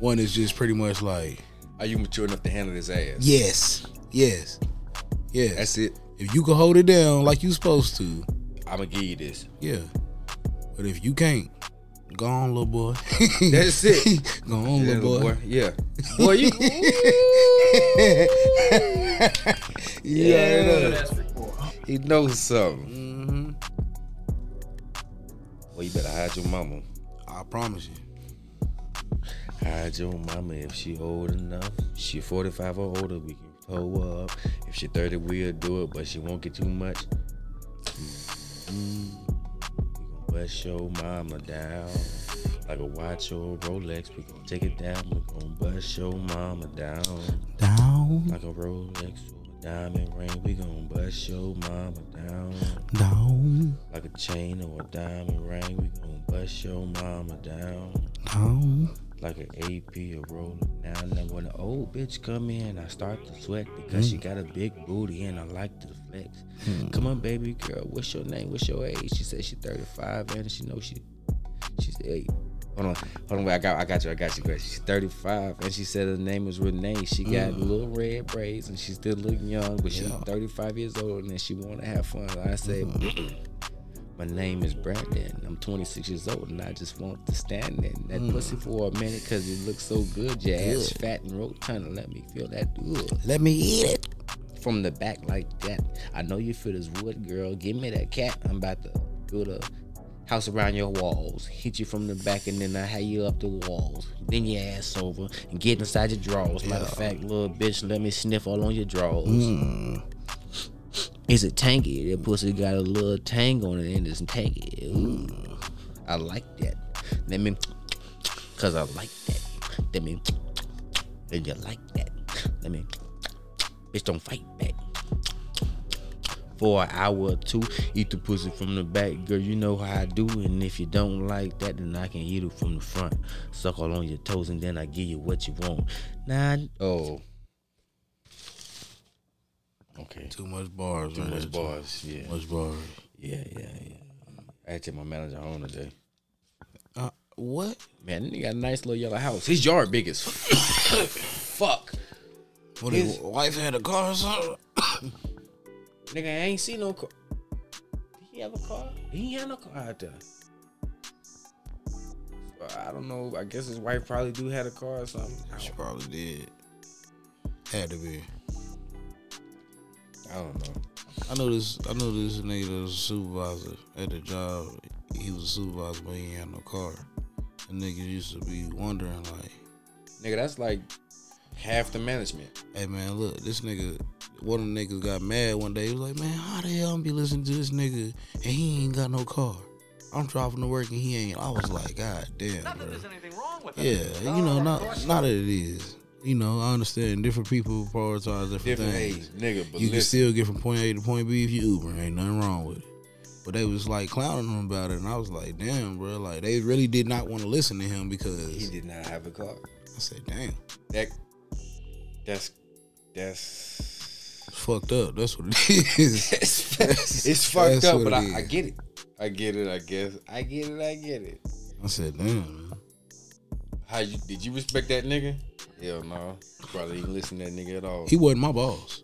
One is just pretty much like, Are you mature enough to handle this ass? yes, yes, yes. That's it. if you can hold it down like you supposed to, I'm gonna give you this. yeah. But if you can't, go on, little boy. That's it. go on, Yeah, little boy. Yeah. Boy, you. yeah. He knows something. Mm-hmm. Well, you better hide your mama. I promise you. Hide your mama if she old enough. She 45 or older, we can pull up. If she 30, we'll do it, but she won't get too much. Mm-hmm. We gon' bust your mama down. Like a watch or a Rolex, we gon' take it down. We gon' bust your mama down. Down, Like a Rolex diamond ring, we gon' bust your mama down. down, Like a chain or a diamond ring, we gon' bust your mama down. down. like an AP or roller. Now, now when the old bitch come in, I start to sweat because she mm. got a big booty and I like to flex. Hmm. Come on, baby girl, what's your name? What's your age? She said she 35 and she know she. she's hey, hold on, hold on, wait, I got, I got you, I got you, girl. She's 35 and she said her name is Renee. She got mm. little red braids and she still looking young, but she's 35 years old and she want to have fun. I said. Mm-hmm. My name is Brandon. I'm 26 years old and I just want to stand in that mm. pussy for a minute because it looks so good. Your ass fat and rotund let me feel that good. Let me eat it. From the back like that. I know you feel this wood, girl. Give me that cat. I'm about to build a house around your walls. Hit you from the back and then I have you up the walls. Then your ass over and get inside your drawers. Matter of fact, little bitch, let me sniff all on your drawers. Hmm. Is it tangy? That pussy got a little tang on it and it's tangy. Ooh, I like that. Let me, cause I like that. Let me, and you like that. Let me, bitch, don't fight back. For an hour or two, eat the pussy from the back, girl. You know how I do. And if you don't like that, then I can eat it from the front. Suck all on your toes, and then I give you what you want. Nah, oh. Okay. Too much bars. Too right much there. bars. Yeah. Too much bars. Yeah, yeah, yeah. I had to my manager home today. Uh, what? Man, he got a nice little yellow house. His yard big as fuck. What His- his wife had a car or something? Nigga, I ain't seen no car. Did he have a car? He ain't had no car out there. So, I don't know. I guess his wife probably do had a car or something. She probably did. Had to be. I don't know. I know this. I know this nigga that was a supervisor at the job. He was a supervisor, but he ain't had no car. And nigga used to be wondering like, Nigga, that's like half the management. "Hey man, look, this nigga." One of the niggas got mad one day. He was like, "Man, how the hell am I'm be listening to this nigga and he ain't got no car? I'm driving to work and he ain't." I was like, "God damn, bro." Yeah, you know, not not that it is. You know, I understand different people prioritize different, Different things. age, nigga. But you can still get from point A to point B if you Uber. Ain't nothing wrong with it. But they was like clowning him about it, and I was like, damn, bro. Like they really did not want to listen to him because he did not have a car. I said, damn, That that's that's it's fucked up. That's what it is. it's, it's fucked that's up, but I, I get it. I get it. I guess I get it. I get it. I said, damn, man. How you did you respect that nigga? Hell no. Probably didn't listen to that nigga at all. He wasn't my boss.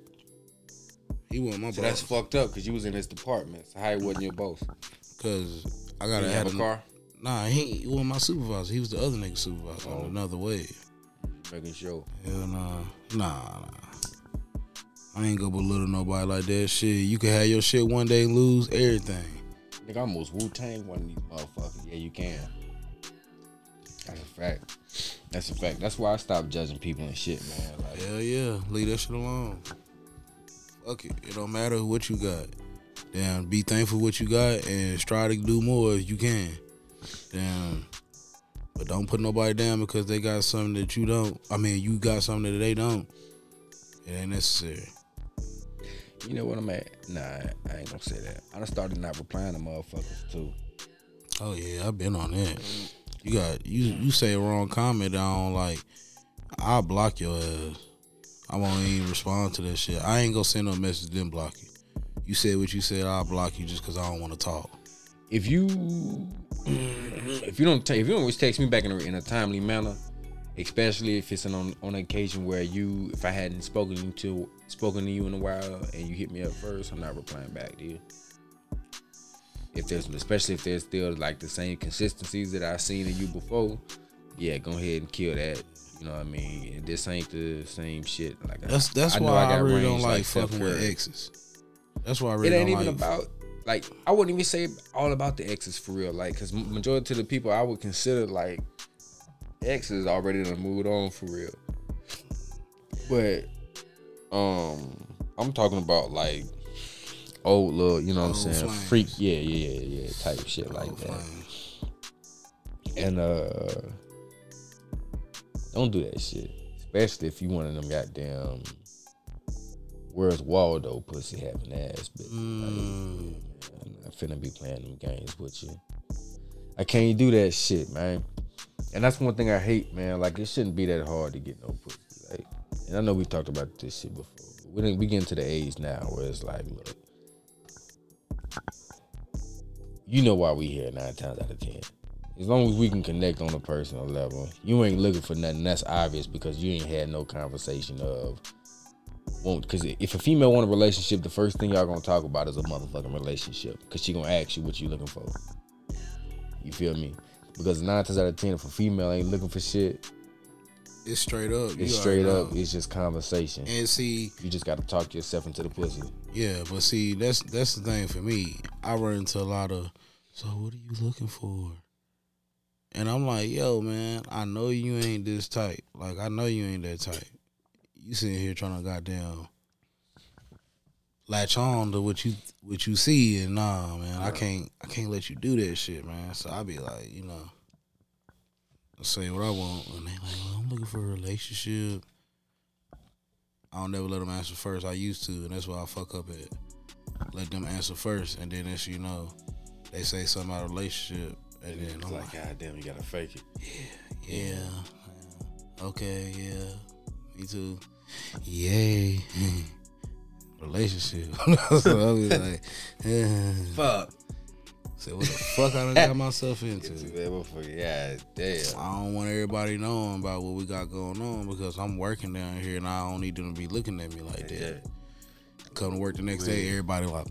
He wasn't my so that's fucked up because you was in his department. So how he wasn't your boss? because I gotta have have a car? Nah, he, he wasn't my supervisor. He was the other nigga supervisor Oh. on another wave. Making sure. Hell nah. Nah, nah. I ain't gonna belittle nobody like that. Shit, you can have your shit one day and lose everything. Nigga I almost Wu Tang one of these motherfuckers. Yeah, you can. That's a fact. That's a fact. That's why I stopped judging people and shit, man. Like, Hell yeah, leave that shit alone. Fuck it. It don't matter what you got. Damn, be thankful what you got and try to do more if you can. Damn. But don't put nobody down because they got something that you don't. I mean, you got something that they don't. It ain't necessary. you know what I'm at? Nah, I ain't gonna say that. I done started not replying to motherfuckers too. Oh yeah, I've been on that. You got you you say a wrong comment I don't like, I'll block your ass. I won't even respond to that shit. I ain't gonna send no message then block you. You said what you said. I'll block you just because I don't want to talk. If you if you don't ta- if you don't always text me back in a, in a timely manner, especially if it's an on on an occasion where you if I hadn't spoken to spoken to you in a while and you hit me up first, I'm not replying back to you. If there's especially if there's still like the same consistencies that I've seen in you before, yeah, go ahead and kill that. You know what I mean? This ain't the same shit. Like That's that's I why I, got really don't range like fucking with exes. That's why I really it ain't don't even like. about like I wouldn't even say all about the exes for real. Like, cause majority of the people I would consider like exes already done moved on for real. But um, I'm talking about like old little, you know what I'm saying, flames. freak, yeah, yeah, yeah, yeah, type shit like Old that. flames. And uh, don't do that shit, especially if you one of them goddamn. Where's Waldo pussy having ass bitch? Mm. I'm not finna be playing them games with you. I can't do that shit, man. And that's one thing I hate, man. Like it shouldn't be that hard to get no pussy. Like, and I know we talked about this shit before. But we didn't we getting to the age now where it's like, look, you know why we here nine times out of ten. As long as we can connect on a personal level, you ain't looking for nothing. That's obvious because you ain't had no conversation of won't because if a female want a relationship, the first thing y'all gonna talk about is a motherfucking relationship because she gonna ask you what you looking for. You feel me? Because nine times out of ten, if a female ain't looking for shit, It's straight up. It's already straight know. up. It's just conversation. And see, You just gotta talk yourself into the pussy. yeah, but see, that's that's the thing for me. I run into a lot of. So what are you looking for? And I'm like, yo, man, I know you ain't this type. Like I know you ain't that type. You sitting here trying to goddamn latch on to what you what you see, and nah, man, I can't I can't let you do that shit, man. So I be like, you know, say what I want, and they like, well, I'm looking for a relationship. I don't never let them answer first. I used to, and that's why I fuck up at. Let them answer first, and then as you know, they say something about a relationship, and then I'm like, God damn, you gotta fake it. yeah, yeah, okay, yeah, me too, yay, relationship. so I was like, yeah. Fuck. Say what the fuck I done got myself into. Yeah, damn. I don't want everybody knowing about what we got going on because I'm working down here and I don't need them to be looking at me like that. Come to work the next day, everybody like,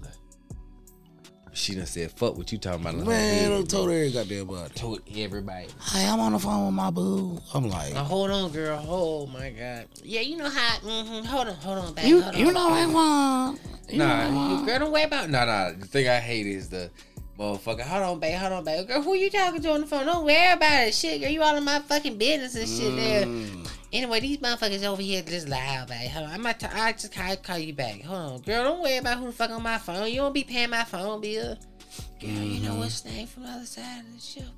She done said, "Fuck what you talking about." in man, head, I told every goddamn body. told everybody. Hey, I'm on the phone with my boo. I'm like, Now, hold on, girl. Oh my God. Yeah, you know how. Mm-hmm. Hold on, hold on, back. you, hold you on. know I want. Nah, you girl, don't worry about. Nah, nah. The thing I hate is the motherfucker. Hold on, babe. Hold on, babe. Girl, who you talking to on the phone? Don't worry about it. Shit, girl, you all in my fucking business and shit there. Mm. Anyway, these motherfuckers over here just loud, babe. Hold on. I'm about to, I just call, call you back. Hold on. Girl, don't worry about who the fuck on my phone. You don't be paying my phone bill. Girl, you know what's the name from the other side of the show, girl.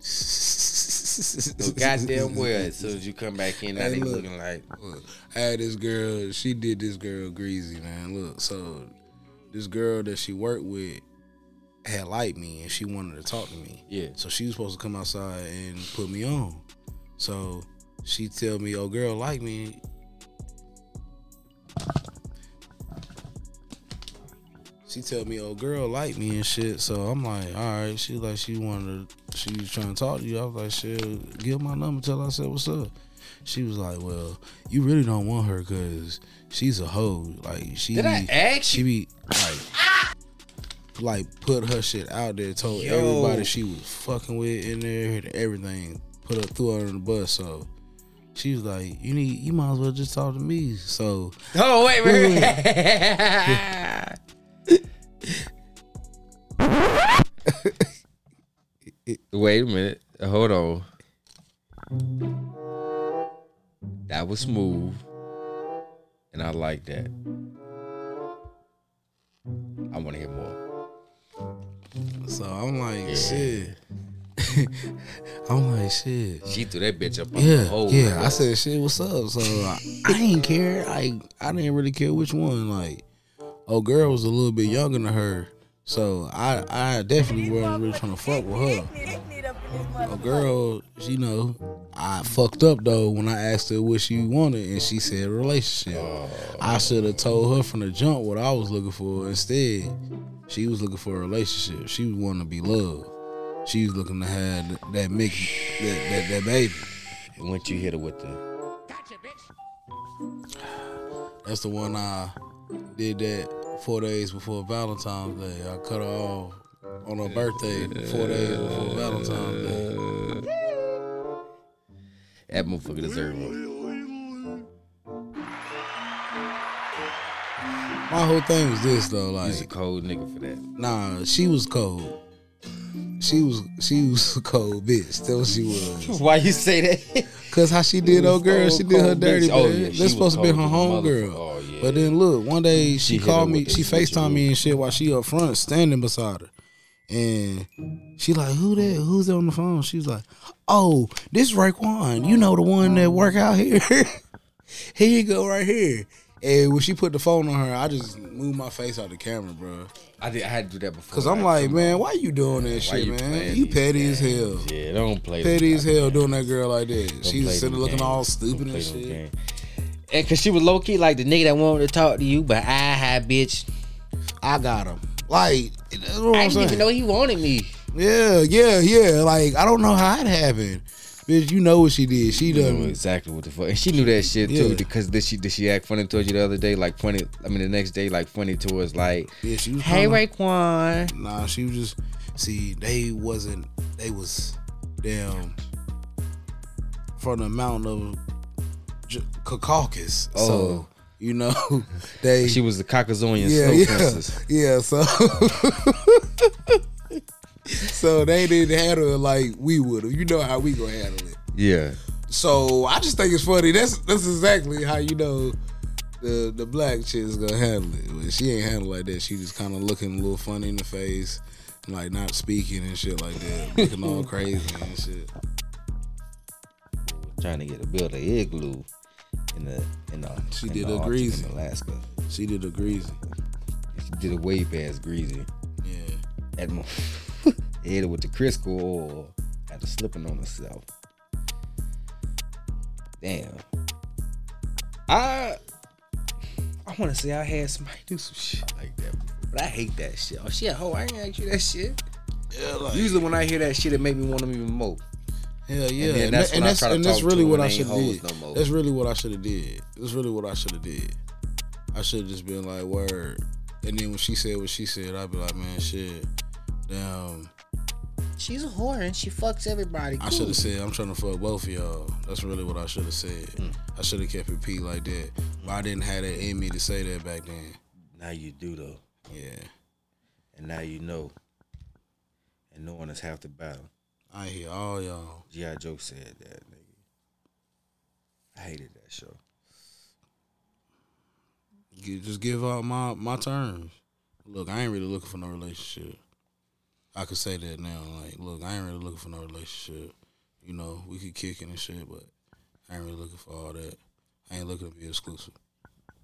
No goddamn well. As soon as you come back in, now Hey, they look. looking like. Look, I had this girl. She did this girl greasy, man. Look, so this girl that she worked with had liked me, and she wanted to talk to me. Yeah. So she was supposed to come outside and put me on. So she tell me, "Oh, girl, like me." She tell me, "Oh, girl, like me and shit." So I'm like, "All right." She like she wanted, to, she was trying to talk to you. I was like, "Shit, give my number." Tell her I said, "What's up?" She was like, "Well, you really don't want her because she's a hoe. Like she, Did I ask she be like." Ah! Like put her shit out there, told Yo. everybody she was fucking with in there, and everything. Put her threw her on the bus. So she was like, "You need, you might as well just talk to me." So Oh wait, wait, wait. wait a minute. Hold on. That was smooth, and I like that. I want to hear more. So I'm like, shit. I'm like, shit. She threw that bitch up on the Yeah, hole. yeah. I said, shit, what's up? So I, I didn't care. I I didn't really care which one. Like, oh, girl was a little bit younger than her, so I I definitely wasn't really trying to fuck with her. Ignorant up in this A girl, you know, I fucked up though when I asked her what she wanted and she said relationship. Oh. I should have told her from the jump what I was looking for. Instead, she was looking for a relationship. She was wanting to be loved. She was looking to have th- that mix, that, that that baby. And once you hit her with the Gotcha bitch. That's the one I did that four days before Valentine's Day. I cut her off on her birthday four days before Valentine's Day. that motherfucker deserved one. My whole thing was this though, like He's a cold nigga for that. Nah, she was cold. She was she was a cold bitch. That's what she was. Why you say that? Cause how she did old girl, she did her dirty. bitch. Oh, yeah, That's supposed to be her cold as a home girl. Oh, yeah. But then look, one day she, She called me. She the Facetime me and shit while she up front standing beside her, and she like, "Who that? Who's that on the phone?" She was like, "Oh, this Raekwon. You know the one that work out here. here you go, right here." And when she put the phone on her, I just moved my face out the camera, bro. I did. I had to do that before. Cause I'm like, man, why you doing that shit, you man? You petty as hell. Yeah, don't play. Petty as hell doing that girl like that. don't She's sitting looking all stupid Don't and shit. And cause she was low key like the nigga that wanted to talk to you, but I had bitch. I got him. Like, I didn't saying. even know he wanted me. Yeah, yeah, yeah. Like, I don't know how it happened. Bitch, you know what she did. She You know done. exactly what the fuck, and she knew that shit Yeah. too. Because did she did she act funny towards you the other day? Like funny. I mean, the next day, like funny towards like, Yeah, she was. hey kinda- Raekwon. Nah, she was just. See, they wasn't. They was damn from the mountain of J- Caucasus. Oh. So you know they. She was the Caucasian yeah, yeah, princess. yeah. So, so they didn't handle it like we would have. You know how we gonna handle it. Yeah. So I just think it's funny. That's that's exactly how you know the the black chick is gonna handle it. But she ain't handle like that. She just kind of looking a little funny in the face, and like not speaking and shit like that, looking all crazy and shit. Trying to get a build a igloo in the in the She in did the a greasy. in Alaska. She did a greasy. She did a way past greasy. Yeah. Mo- hit it with the Crisco oil after slipping on herself. Damn. I I want to say I had somebody do some shit like that, but I hate that shit. Oh shit, ho! I ain't ask you that shit. Yeah, like, Usually when I hear that shit, it make me want them even more. hell yeah. And, that's and that's and that's really what I should have did. no. That's really what I should have did. That's really what I should have did. I should have just been like word, and then when she said what she said, I'd be like, man, shit, damn. She's a whore and she fucks everybody. I should have said I'm trying to fuck both of y'all. That's really what I should have said. Hmm. I should have kept it P like that, but I didn't have that in me to say that back then. Now you do though, Yeah, and now you know. And knowing is half the battle. I hear all y'all. G.I. Joe said that, nigga. I hated that show. Gi- Just give up my my terms. Look, I ain't really looking for no relationship. I could say that now. Like, look, I ain't really looking for no relationship. You know, we could kick it and shit, but I ain't really looking for all that. I ain't looking to be exclusive.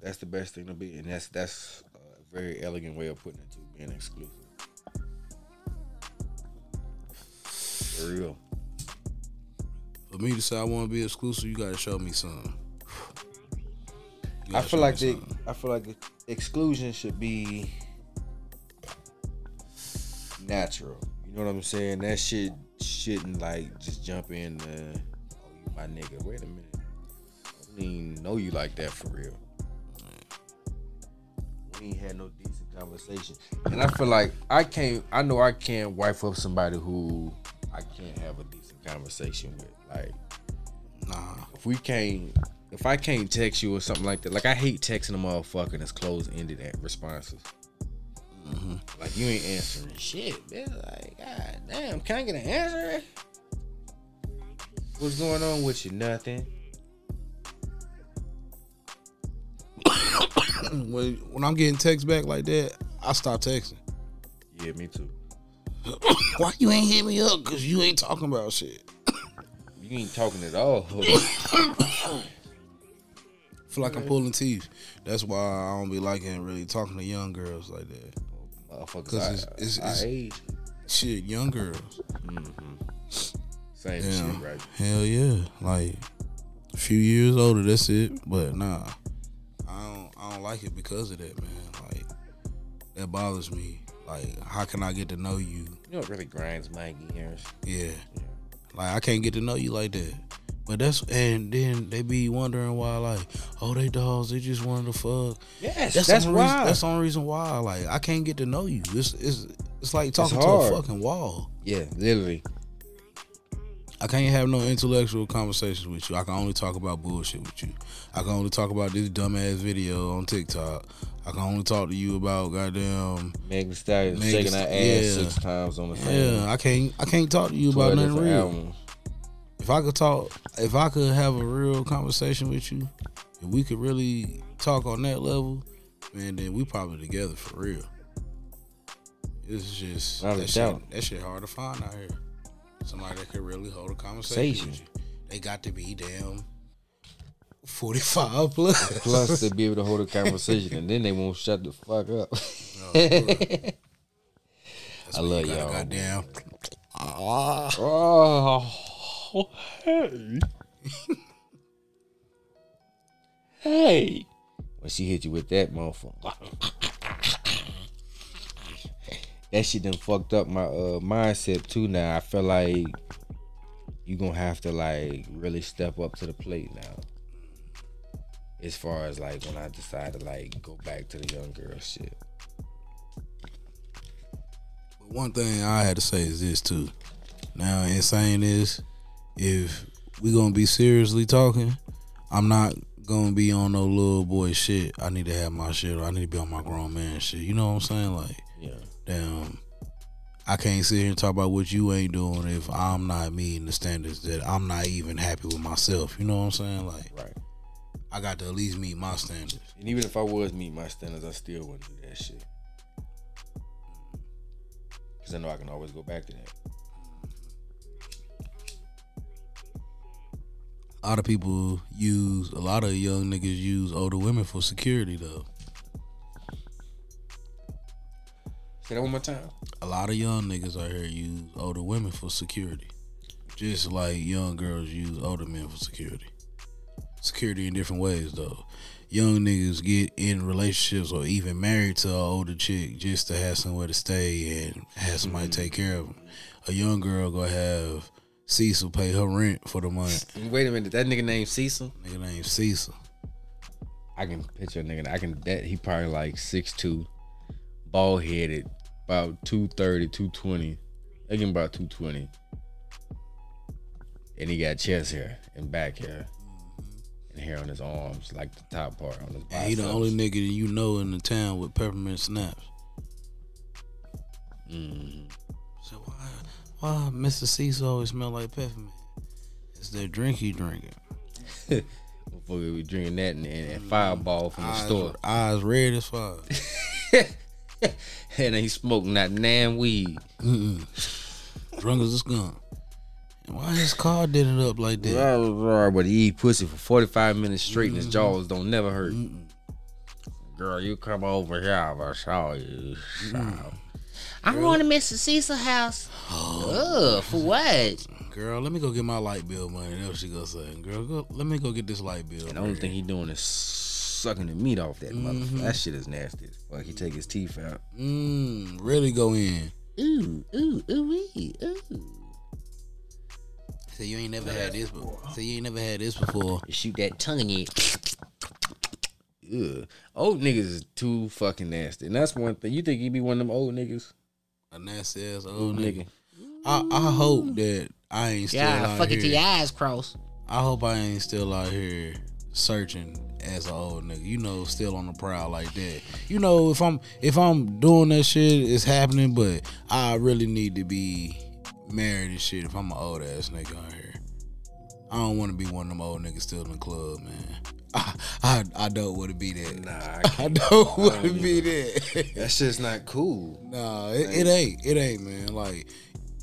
That's the best thing to be, and that's that's a very elegant way of putting it to being exclusive. For real. For me to say I want to be exclusive, you got to show me something. I feel like the something. I feel like the exclusion should be natural. You know what I'm saying? That shit shouldn't like just jump in. Uh, oh, you my nigga. Wait a minute. I don't even know you like that for real. We ain't had no decent conversation, and I feel like I can't. I know I can't wife up somebody who I can't have a decent conversation with. Like Nah, if we can't if I can't text you or something like that, like I hate texting a motherfucker that's closed ended at responses. Mm-hmm. Like you ain't answering shit, man. Like, god damn, can I get an answer? What's going on with you? Nothing. when when I'm getting text back like that, I stop texting. Yeah, me too. Why you ain't hit me up? Cause you ain't talking about shit. You ain't talking at all. feel like I'm pulling teeth. That's why I don't be liking really talking to young girls like that. Motherfuckers, 'Cause I, it's- it's- it's- age. Shit, young girls. Mm-hmm. Same Yeah. shit, right? Hell yeah. Like a few years older, that's it. But nah. I don't I don't like it because of that, man. Like that bothers me. Like, how can I get to know you? You know what really grinds my gears? Yeah. Like I can't get to know you like that. But that's and then they be wondering why like, oh they dogs, they just wanted to fuck. Yes, That's, that's, the only reason, why. that's the only reason why. Like I can't get to know you. It's it's it's like talking to a fucking wall. yeah, literally. I can't have no intellectual conversations with you. I can only talk about bullshit with you. I can only talk about this dumbass video on TikTok. I can only talk to you about goddamn Megan Thee Stallion shaking her ass yeah. six times on the same. yeah. I can't I can't talk to you about nothing real. albums. If I could talk, if I could have a real conversation with you, if we could really talk on that level, man, then we probably together for real. It's just Without that shit, that shit hard to find out here. Somebody that could really hold a conversation with you. They got to be damn forty five plus. Plus, to be able to hold a conversation, and then they won't shut the fuck up. That's I love y'all. Goddamn. Ah. Oh, hey. hey. When she hit you with that motherfucker. that shit done fucked up my uh, mindset too now. I feel like you gonna have to like really step up to the plate now. As far as like when I decide to like go back to the young girl shit. But one thing I had to say is this too. Now, in saying this, if we gonna be seriously talking, I'm not gonna be on no little boy shit. I need to have my shit. I need to be on my grown man shit. You know what I'm saying? Like, Yeah. damn, I can't sit here and talk about what you ain't doing if I'm not meeting the standards that I'm not even happy with myself. You know what I'm saying? Like, Right. I got to at least meet my standards. And even if I was meet my standards, I still wouldn't do that shit. Cause I know I can always go back to that. A lot of people use a lot of young niggas use older women for security though. Say that one more time. a lot of young niggas out here use older women for security. Just like young girls use older men for security. Security in different ways though. Young niggas get in relationships or even married to an older chick just to have somewhere to stay and have somebody take care of them. A young girl gonna have Cecil pay her rent for the month. Wait a minute, that nigga named Cecil. Nigga named Cecil. I can picture a nigga. I can that he probably like 6'2", bald headed, about 230, 220. I give him about 220. And he got chest hair and back hair. And hair on his arms, like the top part on his biceps. And he the only nigga that you know in the town with peppermint snaps. Mhm. So why, why Mr. Cecil always smell like peppermint? It's that drink he drinking. Motherfucker, we drinking that and, and, and fireball from the store. eyes red as fuck. and he smoking that nan weed. Drunk as a skunk. And why his car did it up like that? Rah, But he eat pussy for 45 minutes straight and his jaws don't never hurt. Girl, you come over here, I'll show you. I'm going to Mr. Cecil house. Oh. Ugh, for what? Girl, let me go get my light bill money. That's what she gonna say. Girl, go, let me go get this light bill. And the only thing he doing is sucking the meat off that mm-hmm. motherfucker. That shit is nasty Like. He take his teeth out. Mmm, really go in. Ooh, ooh, ooh, wee, ooh. Say you ain't never had this before. Say you ain't never had this before. Shoot that tongue in you. Ugh. Old niggas is too fucking nasty. And that's one thing. You think he be one of them old niggas? A nasty ass old Old nigga. nigga. I, I hope that I ain't still Yeah, out fuck it here. till your eyes cross. I hope I ain't still out here searching as an old nigga. You know, still on the prowl like that. You know, if I'm if I'm doing that shit, it's happening. But I really need to be married and shit. If I'm an old ass nigga out here, I don't want to be one of them old niggas still in the club, man. I I, I don't want to be that. Nah, I I don't want to be that. that shit's not cool. Nah, it, it ain't. It ain't, man. Like,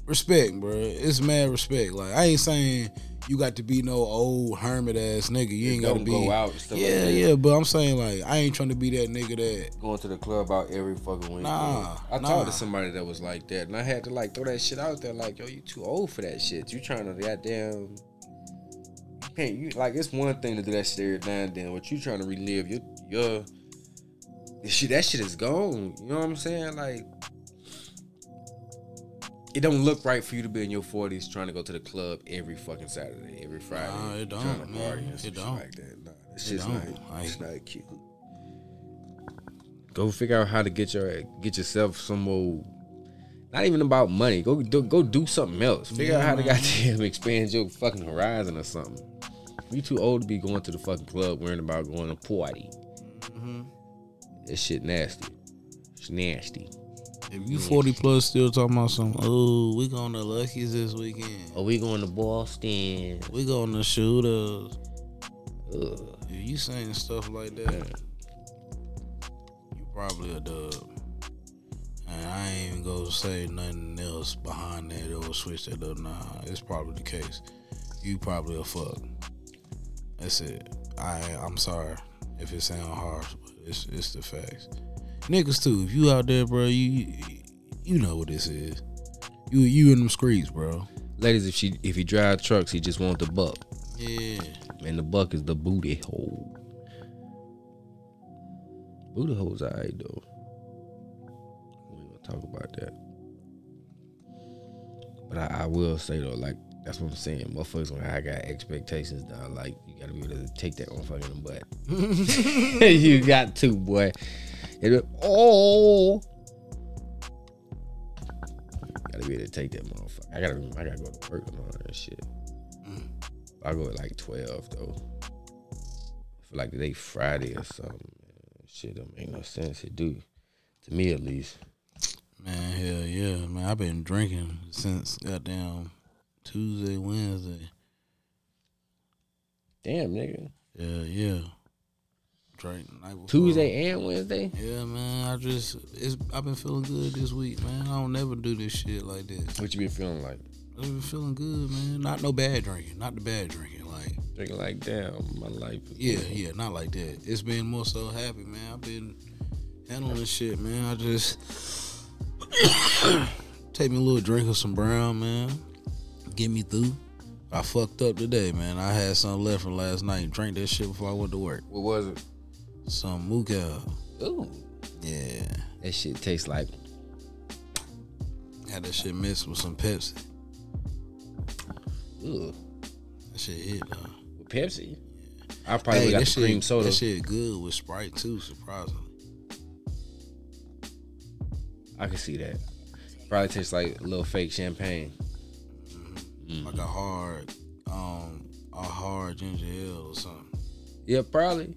respect, bro. It's mad respect. Like I ain't saying you got to be no old hermit ass nigga. You ain't got to be. go out and stuff like yeah, that. yeah. But I'm saying like I ain't trying to be that nigga that. Going to the club out every fucking weekend. Nah, I nah. talked to somebody that was like that, and I had to like throw that shit out there. Like, yo, you too old for that shit. You trying to goddamn. Can't. You like it's one thing to do that shit every now and then, but you trying to relive your your. Shit, that shit is gone. You know what I'm saying? Like, it don't look right for you to be in your 40s trying to go to the club every fucking Saturday, every Friday. Nah, it don't, man. It don't. Like that. Nah, shit's don't. not. It's not cute. Go figure out how to get your get yourself some more. Not even about money. Go do go do something else. Figure out Yeah, how to man. goddamn expand your fucking horizon or something. You too old to be going to the fucking club worrying about going to party. Mm-hmm. That shit nasty. It's nasty. If you 40 plus still talking about some, oh, we going to Lucky's this weekend. Are we going to Boston? We going to shooters. Ugh. If you saying stuff like that, you probably a dub. And I ain't even gonna say nothing else behind that or switch that up. Nah, it's probably the case. You probably a fuck. That's it. I I'm sorry if it sound harsh, but it's it's the facts. Niggas too. If you out there, bro, you you know what this is. You you in them streets, bro. Ladies, if she if he drive trucks, he just want the buck. Yeah. And the buck is the booty hole. Booty hole's alright though. Talk about that. But I, I will say though, like that's what I'm saying. Motherfuckers when I got expectations done, like you gotta be able to take that motherfucker in the butt. you got to, boy. It, oh gotta be able to take that motherfucker. I gotta I gotta go to work and all that shit. Mm. I go at like twelve though. For like today Friday or something. Man. Shit don't make no sense. It do. To me at least. Man, hell yeah, man. I've been drinking since goddamn Tuesday, Wednesday. Damn nigga. Yeah, yeah. Night. Tuesday and Wednesday? Yeah, man. I just it's I've been feeling good this week, man. I don't never do this shit like this. What you been feeling like? I've been feeling good, man. Not no bad drinking. Not the bad drinking. Like Drinking like damn, my life yeah, yeah, not like that. It's been more so happy, man. I've been handling this shit, man. I just take me a little drink of some brown, man. Get me through. I fucked up today, man. I had some left from last night. and Drank that shit before I went to work. What was it? Some Mucal. Ooh. Yeah. That shit tastes like Had that shit mixed with some Pepsi. ugh. That shit hit, though. With Pepsi. I probably got that shit, cream soda. That shit good with Sprite too, surprisingly. I can see that. Probably tastes like a little fake champagne. Like a hard, um, a hard ginger ale or something. Yeah, probably.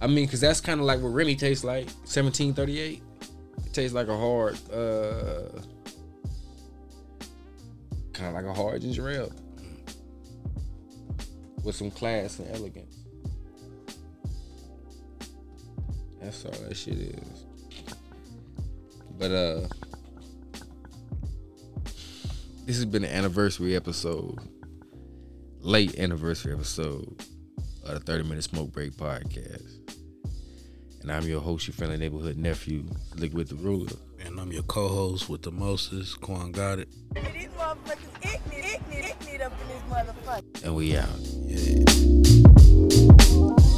I mean, cause that's kind of like what Remy tastes like. 1738. It tastes like a hard, uh, kind of like a hard ginger ale with some class and elegance. That's all that shit is. But uh, this has been an anniversary episode, late anniversary episode of the 30 Minute Smoke Break podcast. And I'm your host, your friendly neighborhood nephew, Liquid the Ruler. And I'm your co-host with the Moses, Quan got it. These motherfuckers ignorant, ignorant, ignorant up in this motherfucker. And we out. Yeah.